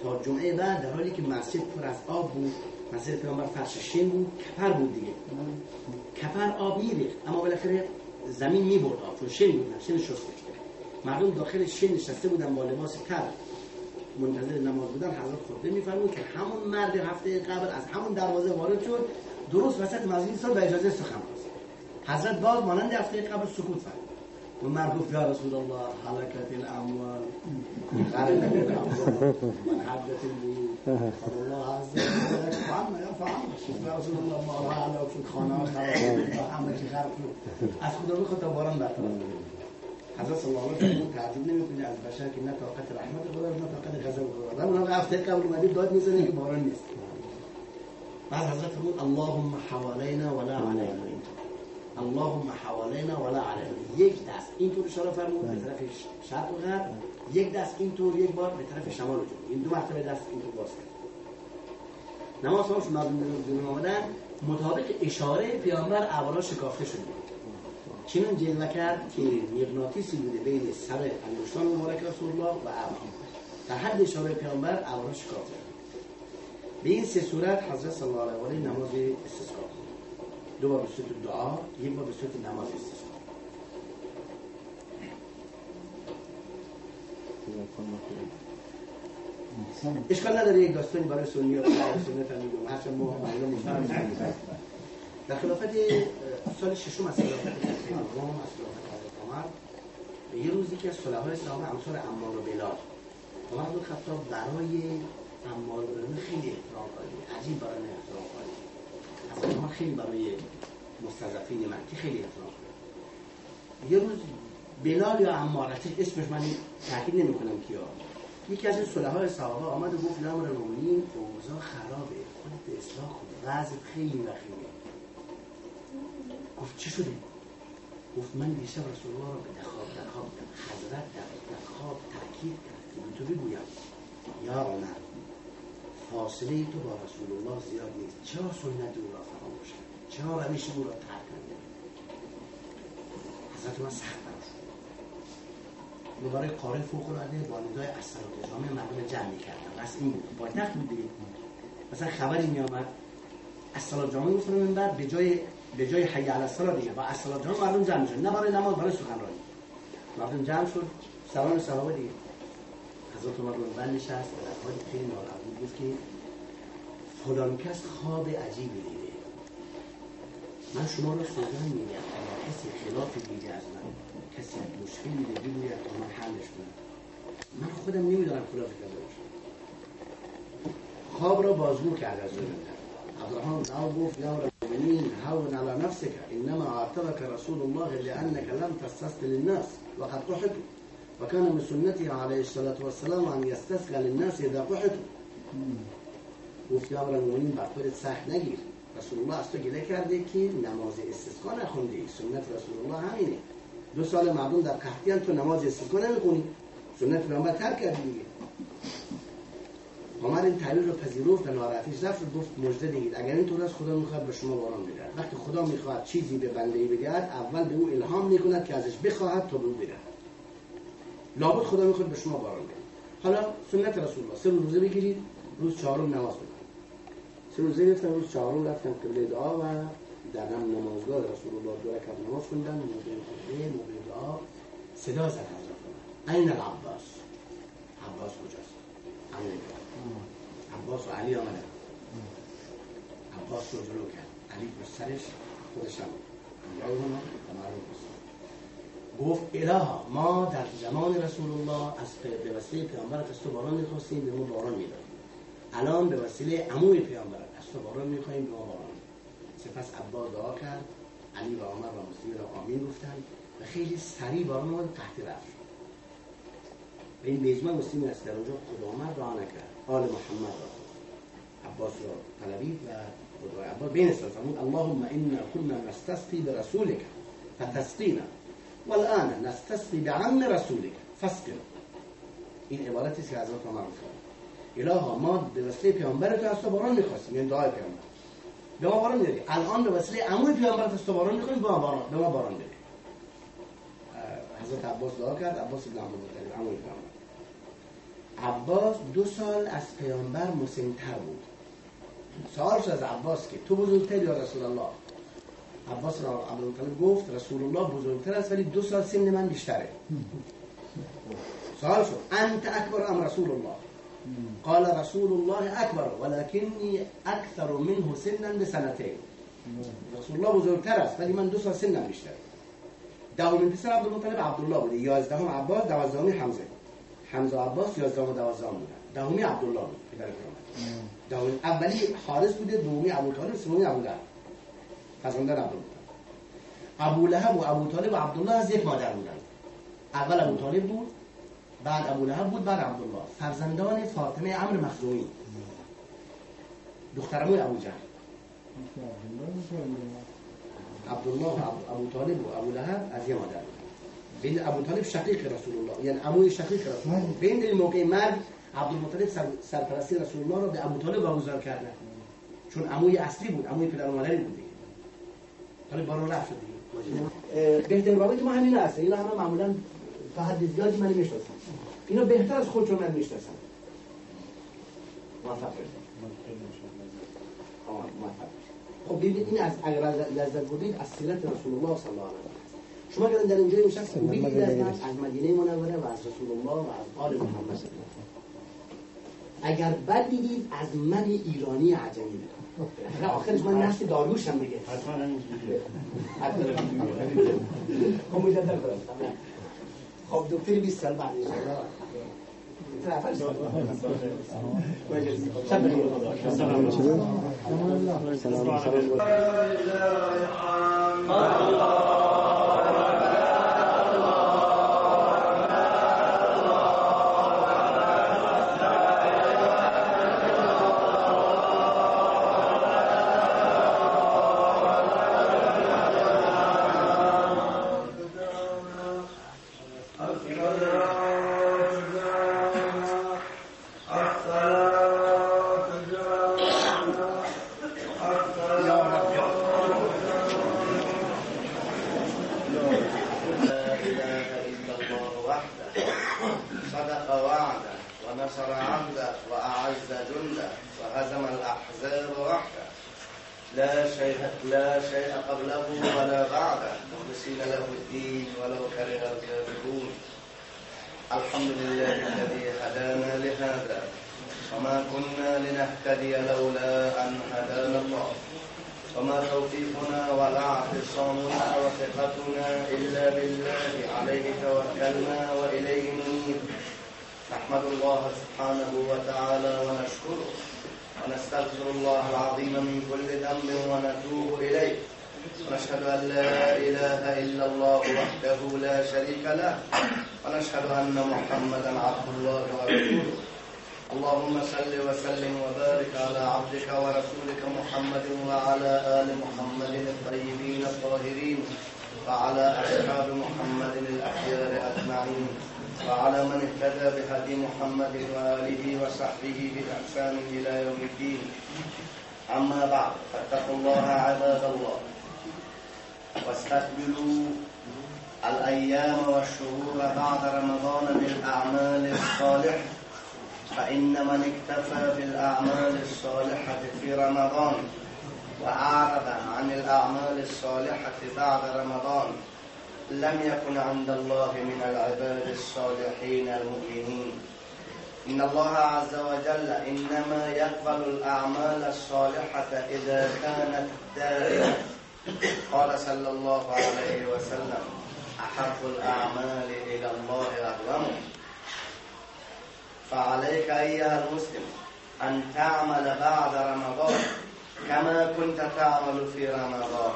تا جمعه بعد در حالی که مسجد پر از آب بود مسجد پیامبر فرش شن بود کپر بود دیگه. کپر آب میریخت اما بالاخره زمین می‌برد آب چون شن بود شن شسته مردم داخل شن نشسته بودن با لباس تر. منتظر نماز بودن حضرت خطبه میفرمود که همون مرد هفته قبل از همون دروازه وارد شد درست وسط مسجد ایستاد به اجازه سخن حضرت باز مانند هفته قبل سکوت فرمود. وما أردف يا رسول الله حلكت الأموال. حلكت الأموال وانحدت البيوت الله عز وجل. يكف عنا يرفع عنا شوف يا رسول الله ما راح على في الخانة عمل شي خارج. أسكت الله خطب ورم بعد. حضرت صلى الله عليه وسلم تعذبني من كل البشاك إنك توقيت رحمة الغضب إنك توقيت غزو الغضب أنا بقى أفتكر قبل ما أجيب دوت ميزان يجيب ورا بعد حضرتك تقول اللهم حوالينا ولا علينا. اللهم حوالينا ولا علينا. یک دست اینطور اشاره فرمود به طرف شرق و غرب. یک دست اینطور یک بار به طرف شمال و جنوب. این دو مرتبه دست اینطور باز کرد. نماز ها شما بیرون آمدن. مطابق اشاره پیامبر ابرا شکافته شده چنین جلوه کرد که مغناطیسی بوده بین سر انگشتان مبارک رسول الله و ابرا در حد اشاره پیامبر ابرا شکافته به این سه صورت حضرت صلی الله علیه و آله نماز استسقا. دو بار به صورت دعا یک بار به صورت نماز استسقا اشکال نداره یک داستانی برای سنی و سنت هم میگم هرچند ما معلوم هستیم. در خلافت سال ششم از خلافت امام از خلافت حضرت عمر. یه روزی که از صلحای صحابه امثال عمار و بلال. عمر بن خطاب برای عمار و بلال خیلی احترام قائل عجیب برای احترام حضرت عمر خیلی برای مستضعفین مکی خیلی قائل یه روز بلال یا عمار اسمش من تاکید نمی‌کنم کیا. یکی از این صلحای صحابه آمد و گفت نمر المؤمنین اوضاع خرابه. خودت اصلاح کن وضع خیلی وخیمه گفت چی شده؟ گفت من دیشب رسول الله را به دخاب دیدم حضرت در دخاب تاکید کرد. که به تو بگویم یا عمر فاصله تو با رسول الله زیاد نیست. چرا سنت او را چرا روش او را ترک کردی حضرت من سخت دوباره قاره فوق العاده با ندای اصلات جامعه مردم جمع می‌کردن. بس این بود. پایتخت بود دیگه. مثلا خبری می آمد الصلاه جامعه گفتن منبر به جای به جای حی علی الصلاه دیگه. با الصلاه جامعه مردم جمع شد نه برای نماز برای سخنرانی. مردم جمع شد. سلام صحابه دیگه. حضرت عمر رو منبر نشست. و در حالی خیلی ناراحت بود گفت که فلان کس خواب عجیبی دیده من شما را سوگن میگم اگر کسی خلاف دیده از من کسی مشکلی دیده بگوید تا من حلش من خودم نمیدونم خلاف کرده باشم خواب را بازگو کرد از من عبدالرحمن عوف گفت یا المؤمنین هون على نفسك. إنما عاتبك رسول الله لأنك لم تستسق للناس وقد قحطوا وكان من سنته عليه الصلاة والسلام أن يستسقى للناس إذا قحطوا گفت یا المؤمنین بر خودت سخت نگیر رسول الله از تو گله کرده که نماز استسقا نخوندی. سنت رسول الله همینه. دو سال مردم در قحطی تو نماز استسقا نمی‌خونی. سنت پیامبر ترک کردی دیگه. عمر این تعبیر رو پذیرفت و ناراحتیش رفت گفت مژده دیگید اگر این است خدا می‌خواد به شما باران بدهد وقتی خدا می‌خواد چیزی به بنده ای بدهد اول به او الهام می‌کند که ازش بخواهد تا به او بدهد لابد خدا می‌خواد به شما باران بده حالا سنت رسول الله. سه روزه بگیرید. روز چهارم نماز سه روزه گفتم روز چهارم رفتم قبله دعا و در هم نمازگاه رسول الله دو رکعت نماز خوندم. موقع خطبه موقع دعا. صدا زد حضرت. این العباس. عباس کجاست؟ عباس و علی آمدن. عباس رو جلو کرد. علی به سرش خودش هم. گفت الها ما در زمان رسول الله از به وسیله پیامبرت از تو باران می‌خواستیم به ما باران می‌داد. الان به وسیله عموی پیامبرت از تو باران می‌خواهیم به باران سپس عباس دعا کرد علی و عمر و مسلم را آمین گفتن و خیلی سریع باران آمد تحت رفت. و این به مسلمی است. در اونجا خدا آمد دعا نکرد. آل محمد را. عباس را طلبید و دعای عباس بین فرمود اللهم انا كنا نستسقي برسولك فتسقينا والان نستسقي بعم رسولك فاسقنا. این عبارتی که حضرت عمر الها ما به وسیله پیامبر تو از تو باران می‌خواستیم یعنی دعای پیامبر. به ما باران می‌دادی الان به وسیله عموی پیامبر از تو باران می‌خوایم به ما باران به ما باران بده حضرت عباس دعا کرد عباس ابن عبدالمطلب عموی پیامبر عباس دو سال از پیامبر مسنتر بود. سوال از عباس که تو بزرگتر یا رسول الله؟ عباس را عبدالمطلب گفت رسول الله بزرگتر است ولی دو سال سن من بیشتره. سوال شد انت اکبر ام رسول الله؟ قال رسول الله اکبر ولكنی اکثر منه سنا بسنتين رسول الله بزرگتر است ولی من دو سال سنم بیشتره دومین پسر عبدالمطلب عبدالله بوده. یازدهم عباس دوازدهمی حمزه. حمزه عباس یازدهم و دوازدهم بودن دهمی عبدالله بود پدر پیامبر اولی حارس بوده دومی ابو طالب سومی ابو لهب. فرزندان عبدالله ابو لهب و ابو طالب و عبدالله از یک مادر بودن اول ابو طالب بود بعد ابو لهب بود بعد عبدالله. فرزندان فاطمه عمر مخزومی. دخترموی ابو جهل. عبدالله و ابو طالب و ابو لهب از یک مادر. بین ابو طالب شقیق رسول الله یعنی عموی شقیق رسول الله بین این موقع مرگ عبدالمطلب سر سرپرستی رسول الله رو به ابو طالب واگذار کردن چون عموی اصلی بود عموی پدر و مادری بود حالا بارون رفت دیگه. بهترین رابط ما همین است اینا همه معمولا تا حد زیادی من می‌شناسم. اینا بهتر از خودشون من می‌شناسم. موفق خب ببینید این از اگر لذت بردید از سیرت رسول الله صلی الله علیه و شما اگر در اینجا نشست بگید از مدینه منوره و از رسول الله و از آل محمد اگر بد دیدید از من ایرانی عجمی بگید آخرش من نسل داروش هم بگه خب مجدد خب دکتر 20 سال بعد. سلام. سلام. صدق وثقتنا إلا بالله عليه توكلنا وإليه ننيب. نحمد الله سبحانه وتعالى ونشكره ونستغفر الله العظيم من كل ذنب ونتوب إليه. ونشهد أن لا إله إلا الله وحده لا شريك له. ونشهد أن محمدا عبد الله ورسوله. اللهم صل وسلم وبارك على عبدك ورسولك محمد وعلى آل محمد الطيبين الطاهرين وعلى أصحاب محمد الأخيار أجمعين وعلى من اهتدى بهدي محمد وآله وصحبه بإحسان إلى يوم الدين. أما بعد فاتقوا الله عباد الله. واستقبلوا الأيام والشهور بعد رمضان بالأعمال الصالحة. فإن من اكتفى بالأعمال الصالحة في رمضان وأعرض عن الأعمال الصالحة بعد رمضان لم يكن عند الله من العباد الصالحين المؤمنين. إن الله عز وجل إنما يقبل الأعمال الصالحة إذا كانت دائمة. قال صلى الله عليه وسلم أحب الأعمال إلى الله أدومه فعليك أيها المسلم أن تعمل بعد رمضان كما كنت تعمل في رمضان.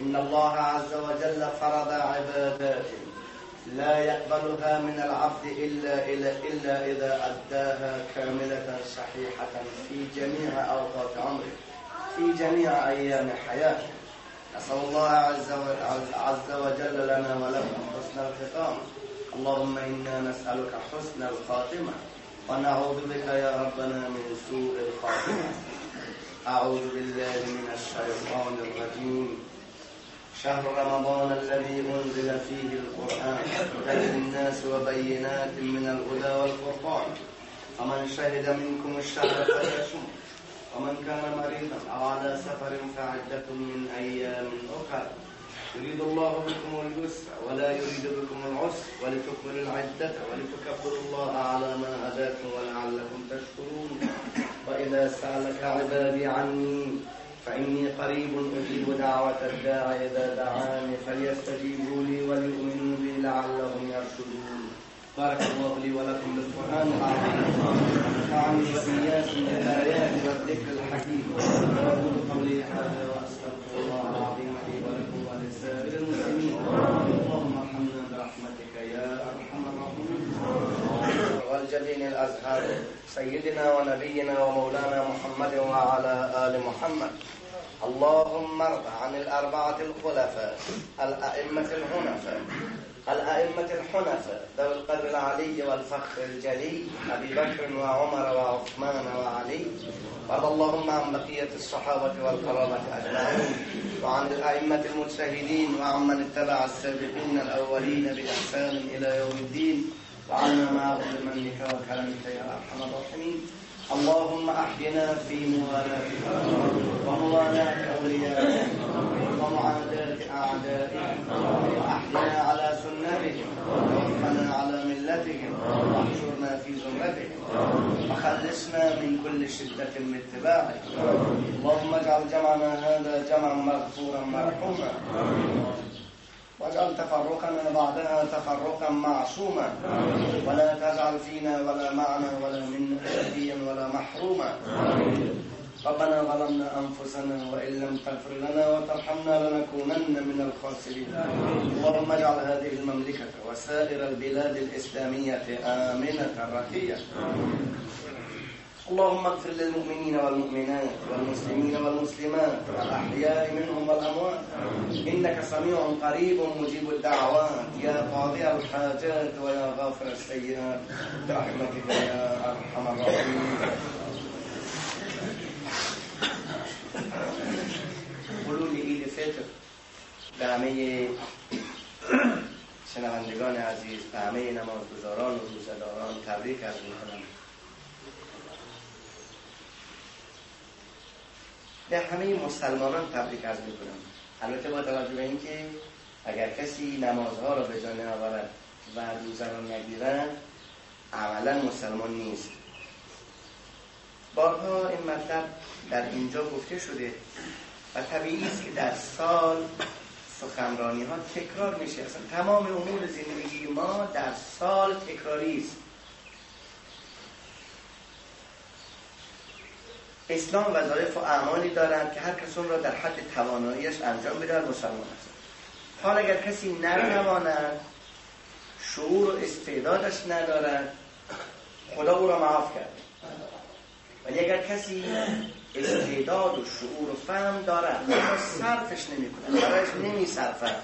إن الله عز وجل فرض عبادات لا يقبلها من العبد إلا, إلا, إلا إذا أداها كاملة صحيحة في جميع أوقات عمره في جميع أيام حياته. نسأل الله عز وجل, لنا ولكم حسن الختام اللهم إنا نسألك حسن الخاتمة ونعوذ بك يا ربنا من سوء الخاتمة. أعوذ بالله من الشيطان الرجيم. شهر رمضان الذي أنزل فيه القرآن هدى للناس وبينات من الهدى والفرقان. فمن شهد منكم الشهر فليصم. ومن كان مريضا أو على سفر فعدة من أيام أخرى يريد الله بكم اليسر ولا يريد بكم العسر ولتكملوا العدة ولتكبروا الله على ما هداكم ولعلكم تشكرون. وإذا سألك عبادي عني فإني قريب أجيب دعوة الداعي إذا دعاني فليستجيبوا لي وليؤمنوا بي لعلهم يرشدون. بارك الله لي ولكم بالقرآن العظيم. ونفعني وإياكم بالآيات والذكر الحكيم. وأقول قولي هذا ولسائر المسلمين اللهم ارحمنا برحمتك يا أرحم الراحمين والجبين الأزهار سيدنا ونبينا ومولانا محمد وعلى آل محمد. اللهم ارض عن الأربعة الخلفاء الأئمة الحنفاء الأئمة الحنفاء ذوي القدر العلي والفخر الجلي أبي بكر وعمر وعثمان وعلي وأرض اللهم عن بقية الصحابة والقرابة أجمعين وعن الأئمة المجتهدين وعن من اتبع السابقين الأولين بإحسان إلى يوم الدين وعنا معهم بمنك وكرمك يا أرحم الراحمين. اللهم أحينا في موالاتك وموالاة أوليائك ومعاداة أعدائك وأحينا على سنتهم ووفقنا على ملتهم واحشرنا في زمرتهم وخلصنا من كل شدة من اتباعك اللهم اجعل جمعنا هذا جمعا مغفورا مرحوما. واجعل تفرقنا بعدها تفرقا معصوما ولا تجعل فينا ولا معنا ولا منا شقيا ولا محروما. ربنا ظلمنا أنفسنا وإن لم تغفر لنا وترحمنا لنكونن من الخاسرين. اللهم اجعل هذه المملكة وسائر البلاد الإسلامية آمنة رخية اللهم اغفر للمؤمنين والمؤمنات والمسلمين والمسلمات الأحياء منهم والأموات. إنك سميع قريب مجيب الدعوات. يا قاضي الحاجات ويا غافر السيئات. برحمتك يا أرحم الراحمين. علوم عید فطر به همه شنوندگان عزیز به همه نمازگزاران و روزداران تبریک از می‌کنم. به همه مسلمانان تبریک از می‌کنم. البته با توجه به اینکه اگر کسی نمازها را به جا نیاورد و روزه را نگیرد عملا مسلمان نیست. بارها این مطلب در اینجا گفته شده و طبیعی است که در سال سخنرانی ها تکرار میشه. اصلا تمام امور زندگی ما در سال تکراری است. اسلام وظایف و اعمالی دارند که هر کس را در حد تواناییش انجام بده مسلمان است. حال اگر کسی نتواند شعور و استعدادش ندارد خدا او را معاف کرد. ولی اگر کسی استعداد و شعور و فهم دارد اما صرفش نمی کند برایش نمی صرفد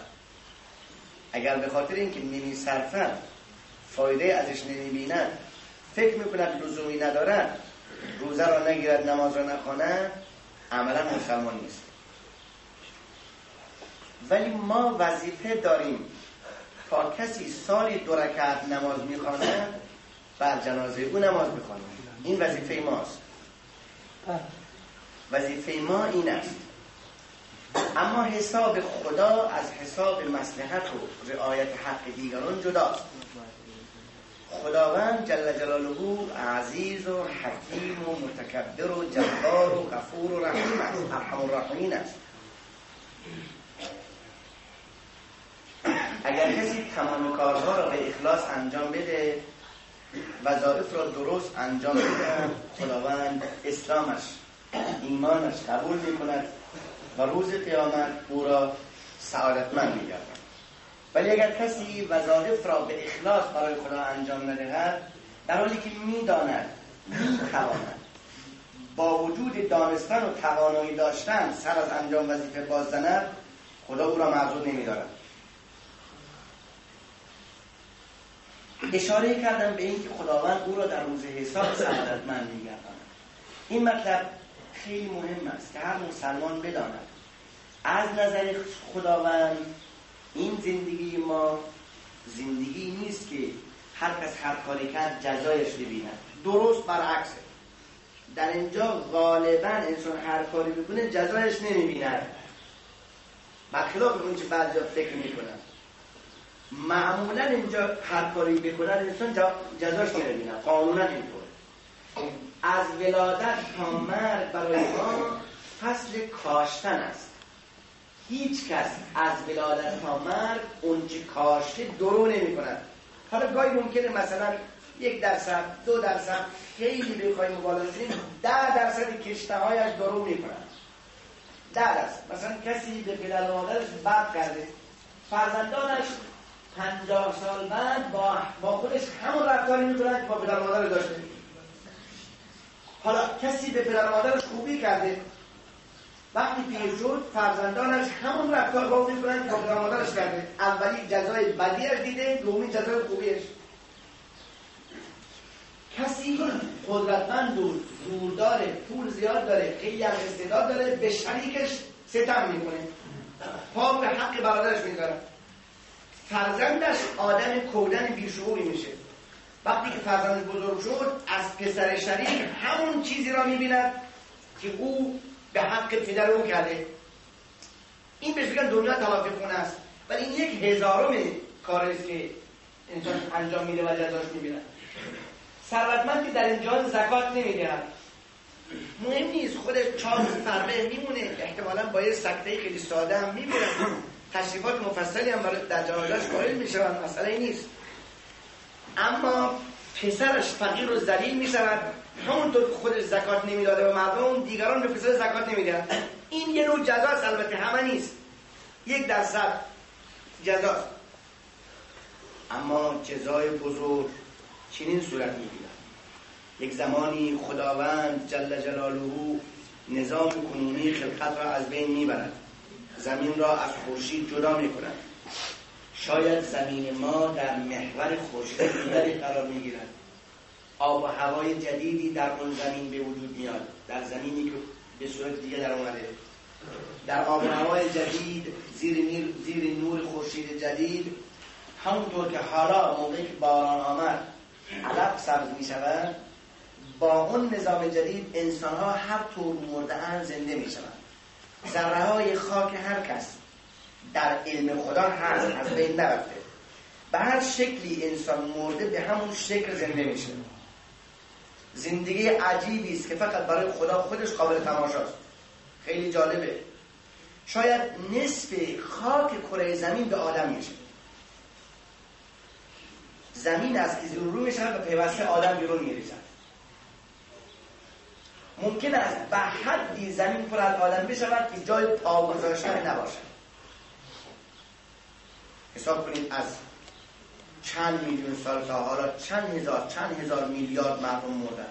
اگر به خاطر اینکه نمی صرفد فایده ازش نمی بیند فکر می کند لزومی ندارد روزه را نگیرد نماز را نخواند عملا مسلمان نیست. ولی ما وظیفه داریم تا کسی سالی دو رکعت نماز می‌خواند بر جنازه او نماز بخوانیم این وظیفه ماست. وظیفه ما این است. اما حساب خدا از حساب مسلحت و رعایت حق دیگران جداست. خداوند جل جلاله عزیز و حکیم و متکبر و جبار و غفور و رحیم است. ارحم الراحمین است. اگر کسی تمام کارها را به اخلاص انجام بده وظایف را درست انجام بده خداوند اسلامش ایمانش قبول می کند و روز قیامت او را سعادتمند می ولی اگر کسی وظایف را به اخلاص برای خدا انجام ندهد در حالی که می‌داند می‌تواند. با وجود دانستن و توانایی داشتن سر از انجام وظیفه باز زند خدا او را معذور نمیدارد. اشاره کردم به اینکه خداوند او را در روز حساب سعادتمند میگرداند این مطلب خیلی مهم است که هر مسلمان بداند. از نظر خداوند این زندگی ما زندگی نیست که هر کس هر کاری کرد جزایش ببیند. درست برعکسه در اینجا غالبا انسان هر کاری بکنه جزایش نمی‌بیند. برخلاف اون چه بعضی فکر می‌کنن. معمولا اینجا هر کاری بکنن انسان جزاش نمی‌بینه قانونا اینطور. از ولادت تا مرگ برای ما فصل کاشتن است. هیچ کس از ولادت تا مرگ اونچه کاشته درو نمی کند حالا گاهی ممکنه مثلا یک درصد دو درصد خیلی بخوایم مبالغه کنیم ده درصد کشته هایش درو می کند ده درصد. مثلا کسی به پدر و مادرش بد کرده فرزندانش پنجاه سال بعد با, با خودش همون رفتاری می‌کنن که با پدر مادر داشته. حالا کسی به پدر مادرش خوبی کرده وقتی پیر شد فرزندانش همون رفتار با می‌کنن که پدر مادرش کرده. اولی جزای بدیش دیده دومی جزای خوبیش. کسی قدرتمند و زور داره پول زیاد داره خیلی هم استعداد داره به شریکش ستم می‌کنه. پا به حق برادرش می‌ذاره. فرزندش آدم کودن بیشعوری میشه. وقتی که فرزند بزرگ شد از پسر شریک همون چیزی را می‌بیند که او به حق پدر او کرده. این بهش بگن دنیا تلافی خونه است. ولی این یک هزارم کاری است که انسان انجام میده و جزاش می‌بینه ثروتمندی در اینجا زکات نمی‌دهد مهم نیست خودش چهار فربه میمونه. احتمالا با یه سکته خیلی ساده هم میمیره تشریفات مفصلی هم در جنازش قائل می‌شوند. مسئله نیست. اما پسرش فقیر و ذلیل می‌شود. همونطور که خودش زکات نمی‌داده به مردم دیگران به پسر زکات نمیدن. این یه نوع جزاست البته همه نیست. یک درصد جزاست اما جزای بزرگ چنین صورت می‌گیرد. یک زمانی خداوند جل جلاله نظام کنونی خلقت را از بین می‌برد. زمین را از خورشید جدا می‌کند. شاید زمین ما در محور خورشید دیگری قرار می‌گیرد. آب و هوای جدیدی در اون زمین به وجود میاد در زمینی که به صورت دیگه در اومده. در آب و هوای جدید زیر, نیر، زیر نور خورشید جدید همونطور که حالا موقعی که باران آمد علف سبز می شود با اون نظام جدید انسان ها هر طور مرده زنده می شوند ذره های خاک هر کس در علم خدا هست از بین نرفته. به هر شکلی انسان مرده به همون شکل زنده میشه. زندگی عجیبی است که فقط برای خدا خودش قابل تماشاست. خیلی جالبه. شاید نصف خاک کره زمین به آدم میشه. زمین از که رو میشه و پیوسته آدم بیرون میریزد. ممکن است به حدی زمین پر از آدم بشود که جای پا گذاشتن نباشد. حساب کنید از چند میلیون سال تا حالا چند هزار چند هزار میلیارد مردم مردن.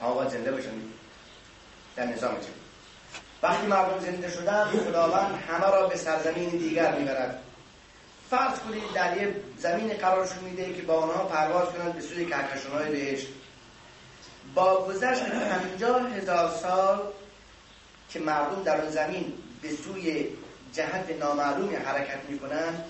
تا زنده باشن. در نظام جدید وقتی مردم زنده شدن خداوند همه را به سرزمین دیگر می‌برد. فرض کنید در یه زمین قرارشون میده که با آنها پرواز کنند به سوی کهکشان های بهشت. با گذشت پنجاه هزار سال که مردم در اون زمین به سوی جهت نامعلومی حرکت می‌کنند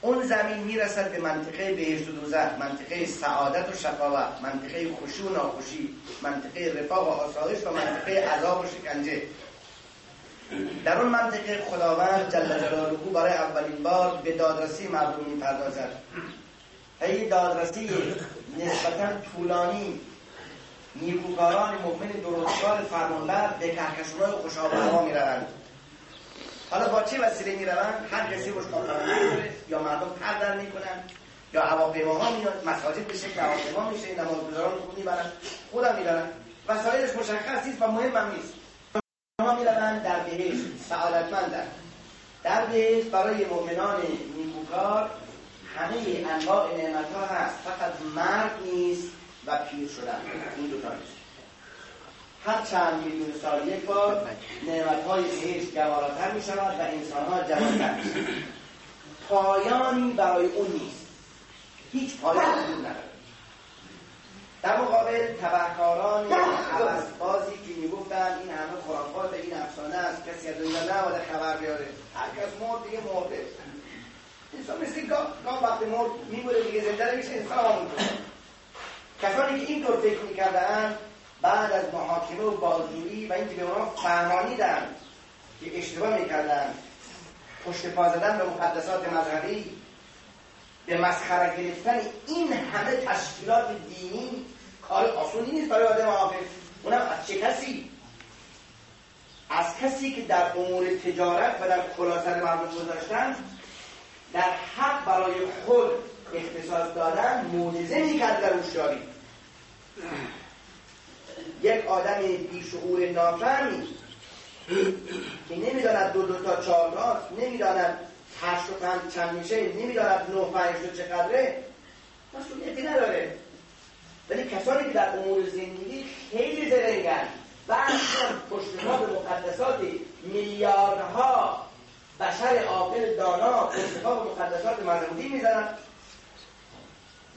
اون زمین می‌رسد به منطقه بهشت و دوزخ منطقه سعادت و شقاوت منطقه خوشی و ناخوشی منطقه رفاه و آسایش و منطقه عذاب و شکنجه. در اون منطقه خداوند جل جلاله برای اولین بار به دادرسی مردم می‌پردازد. هی دادرسی نسبتا طولانی نیکوکاران مؤمن درستکار فرمانبر به کهکشانهای خوشاب هوا می‌روند. حالا با چه وسیله می‌روند؟ هر کسی روش یا مردم پر در می‌کنن یا هواپیماها میاد مساجد به شکل هواپیما میشه نمازگزاران خود می‌برن خودم می‌برن وسایلش مشخص نیست و مهم هم نیست. ما می‌روند در بهشت سعادتمندن در بهشت برای مؤمنان نیکوکار همه انواع نعمت ها هست. فقط مرگ نیست. و پیر شدن. این دو تا نیست. هر چند میلیون سال یک بار نعمت های بهشت گواراتر می شود و انسان ها جوانتر پایانی برای اون نیست. هیچ پایانی وجود نداره. در مقابل تبهکاران بازی که می‌گفتن این همه خرافات این افسانه است کسی از دنیا نباید خبر بیاره. هر کس مرد دیگه مرده. انسان مثل گاه, وقتی مرد میبوره دیگه زنده میشه انسان همون کسانی که این طور فکر می‌کردن بعد از محاکمه و بازجویی و اینکه به اونها فهمانیدن که اشتباه می‌کردن پشت پا زدن به مقدسات مذهبی به مسخره گرفتن این همه تشکیلات دینی کار آسونی نیست برای آدم حافظ اونم از چه کسی؟ از کسی که در امور تجارت و در کلاسر مردم گذاشتن در حق برای خود اختصاص دادن معجزه می‌کرد در اوشیاری یک آدم بیشعور نافهمی که نمی‌داند دو دو تا چهار راست نمی‌داند هشت و پنج چند میشه نمی‌داند نه پنج و چقدره. مسئولیتی نداره. ولی کسانی که در امور زندگی خیلی زرنگن و اصلا پشت به مقدسات میلیاردها بشر عاقل دانا پشت به مقدسات مذهبی می‌زنن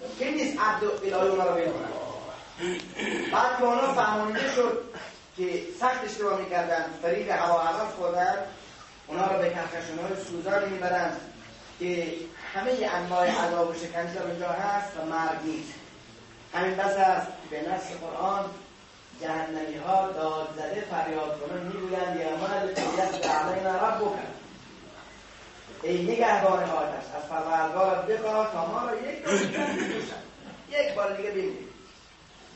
ممکن نیست عبد الهی اونا رو بعد که اونا فهمانده شد که سخت اشتباه می‌کردن فریق هوا عوض خوردن اونا رو به کهکشان های سوزان می‌برن که همه انواع عذاب و شکنجه اونجا هست و مرگ نیست. همین بس است به نص قرآن جهنمی ها داد زده فریاد کنن می‌گویند یا عمل یست علینا رب بکن ای نگهبان آتش از پروردگارت بخواه تا ما را یک بار یک بار دیگه ببینید.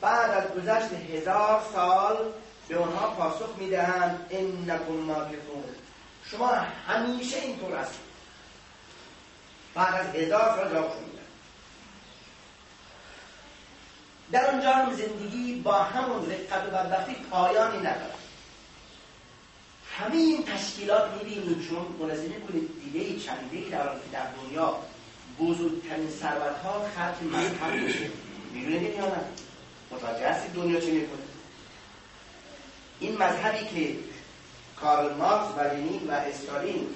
بعد از گذشت هزار سال به اونها پاسخ می‌دهند انکم ماکثون شما همیشه اینطور هستید. بعد از هزار سال جوابشون میدن در اونجا هم زندگی با همون رقت و بدبختی پایانی نداره همه این تشکیلات می‌بینید چون ملاحظه کنید دیده چنده در در دنیا بزرگترین ثروت ها خرج مذهب میشه. یا نه؟ متوجه هستید دنیا چه می‌کنه؟ این مذهبی که کارل مارکس و لنین و استالین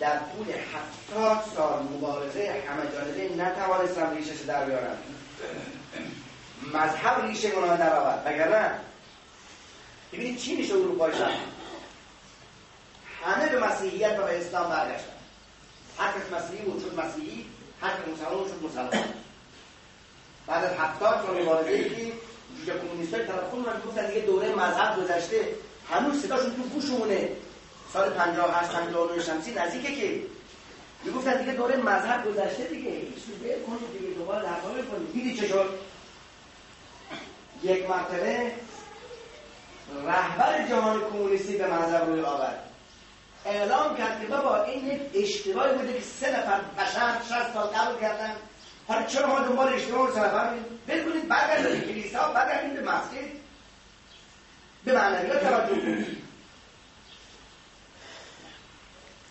در طول هفتاد سال مبارزه همه جانبه نتوانستن ریشش در بیارن. مذهب ریشه اونا درآورد وگرنه ببینید چی میشه اروپای شرق همه به مسیحیت و به اسلام برگشتن. هر کس مسیحی بود شد مسیحی هر کس مسلمان شد مسلمان بعد از هفتاد سال مبارزه که جوجه کمونیست های طرف خودمون گفتن دیگه دوره مذهب گذشته هنوز صداشون تو گوشمونه. سال 58 59 شمسی نزدیکه که. می‌گفتن دیگه دوره مذهب گذشته دیگه هیچ دیگه کنید دیگه دوباره دعوا کنید دیدی چه شد؟ یک مرتبه رهبر جهان کمونیستی به مذهب روی آورد اعلام کرد که بابا این یک اشتباهی بوده که سه نفر بشر 60 سال قبل کردن. حالا چرا ما دنبال اشتباه سه نفر بکنید برگردید کلیسا برگردید به مسجد. به معنویات توجه کنید.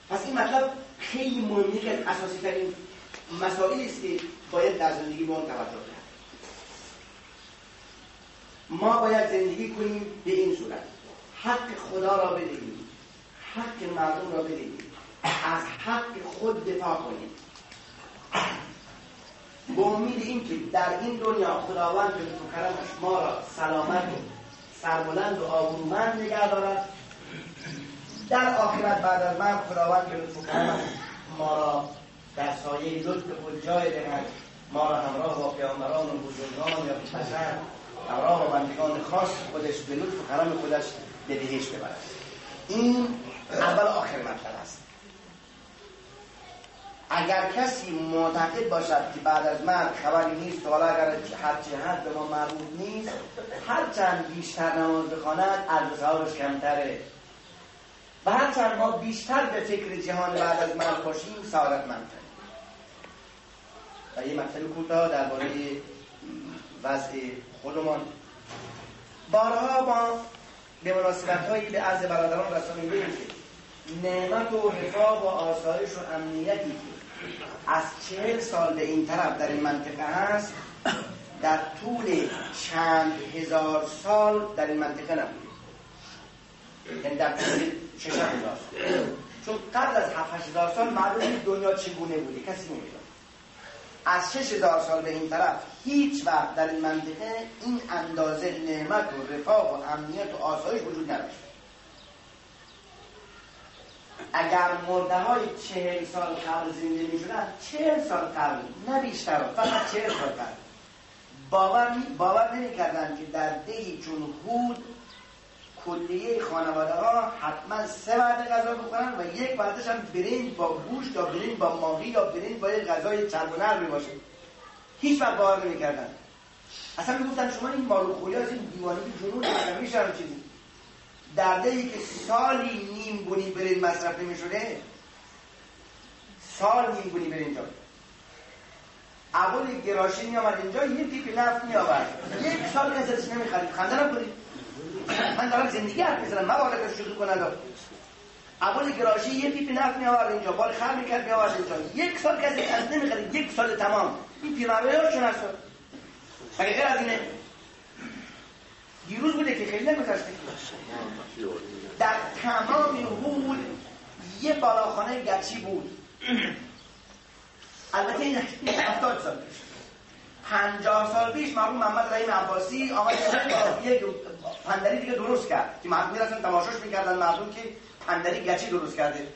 پس این مطلب خیلی مهمی که اساسی ترین مسائلی است که باید در زندگی به اون توجه کرد ما باید زندگی کنیم به این صورت. حق خدا را بدهیم. حق مردم را بدهیم از حق خود دفاع کنیم با امید این که در این دنیا خداوند به کرمش ما را سلامت و سربلند و آبرومند نگه دارد. در آخرت بعد از من خداوند به لطف ما را در سایه لطف خود جای دهد. ما را همراه با پیامبران و بزرگان یا بشر همراه با بندگان خاص خودش به لطف و کرم خودش به بهشت ببرد. این اول آخر مطلب است. اگر کسی معتقد باشد که بعد از من خبری نیست حالا اگر هرچی هست به ما مربوط نیست هرچند بیشتر نماز بخواند از ثوابش کمتره. و هرچند ما بیشتر به فکر جهان بعد از من باشیم سعادت منتر و یه مطلب کوتاه درباره وضع خودمان. بارها ما به مناسبت هایی به عرض برادران رسانیده که نعمت و حفاظ و آسایش و امنیتی که از چهل سال به این طرف در این منطقه هست در طول چند هزار سال در این منطقه نبود. یعنی در طول شش هزار چون قبل از هفت هزار سال معلوم دنیا چگونه بوده کسی نمی‌دونه. از شش هزار سال به این طرف هیچ وقت در این منطقه این اندازه نعمت و رفاه و امنیت و آسایش وجود نداشت. اگر مرده های چهل سال قبل زنده می شدن چهل سال قبل نه بیشتر فقط چهل سال قبل. باور, باور نمی کردن که در دهی چون هود کلیه خانواده ها حتما سه وعده غذا بخورن و یک وعدهش هم برنج با گوشت یا برنج با ماهی یا برنج با یک غذای چرب و نرمی باشه. هیچ وقت باور نمی‌کردن. اصلا می‌گفتن شما این مارو خوری از این دیوانی جنون هم چیزی در دهی که سالی نیم بونی برنج مصرف نمی‌شده سال نیم بونی برنج اول گراشی می آمد اینجا یه پیپ نفت می آورد یک سال کسی نمی‌خرید خنده کنید من دارم زندگی حرف می‌زنم. مبالغ شروع کنن اول گراشی یه پیپی نفت می آورد اینجا. بال خر می‌کرد می آورد اینجا. یک سال کسی از نمی‌خرید. یک سال تمام. این پیرمرده چون هست مگه غیر از اینه؟ دیروز بوده که خیلی نگذشته. در تمام حول یه بالاخانه گچی بود. البته این هفتاد سال پیش. پنجاه سال پیش مرحوم محمد رحیم عباسی آمد یک پندری دیگه درست کرد. که مردم می‌رفتن تماشاش می‌کردن مردم که پندری گچی درست کرده.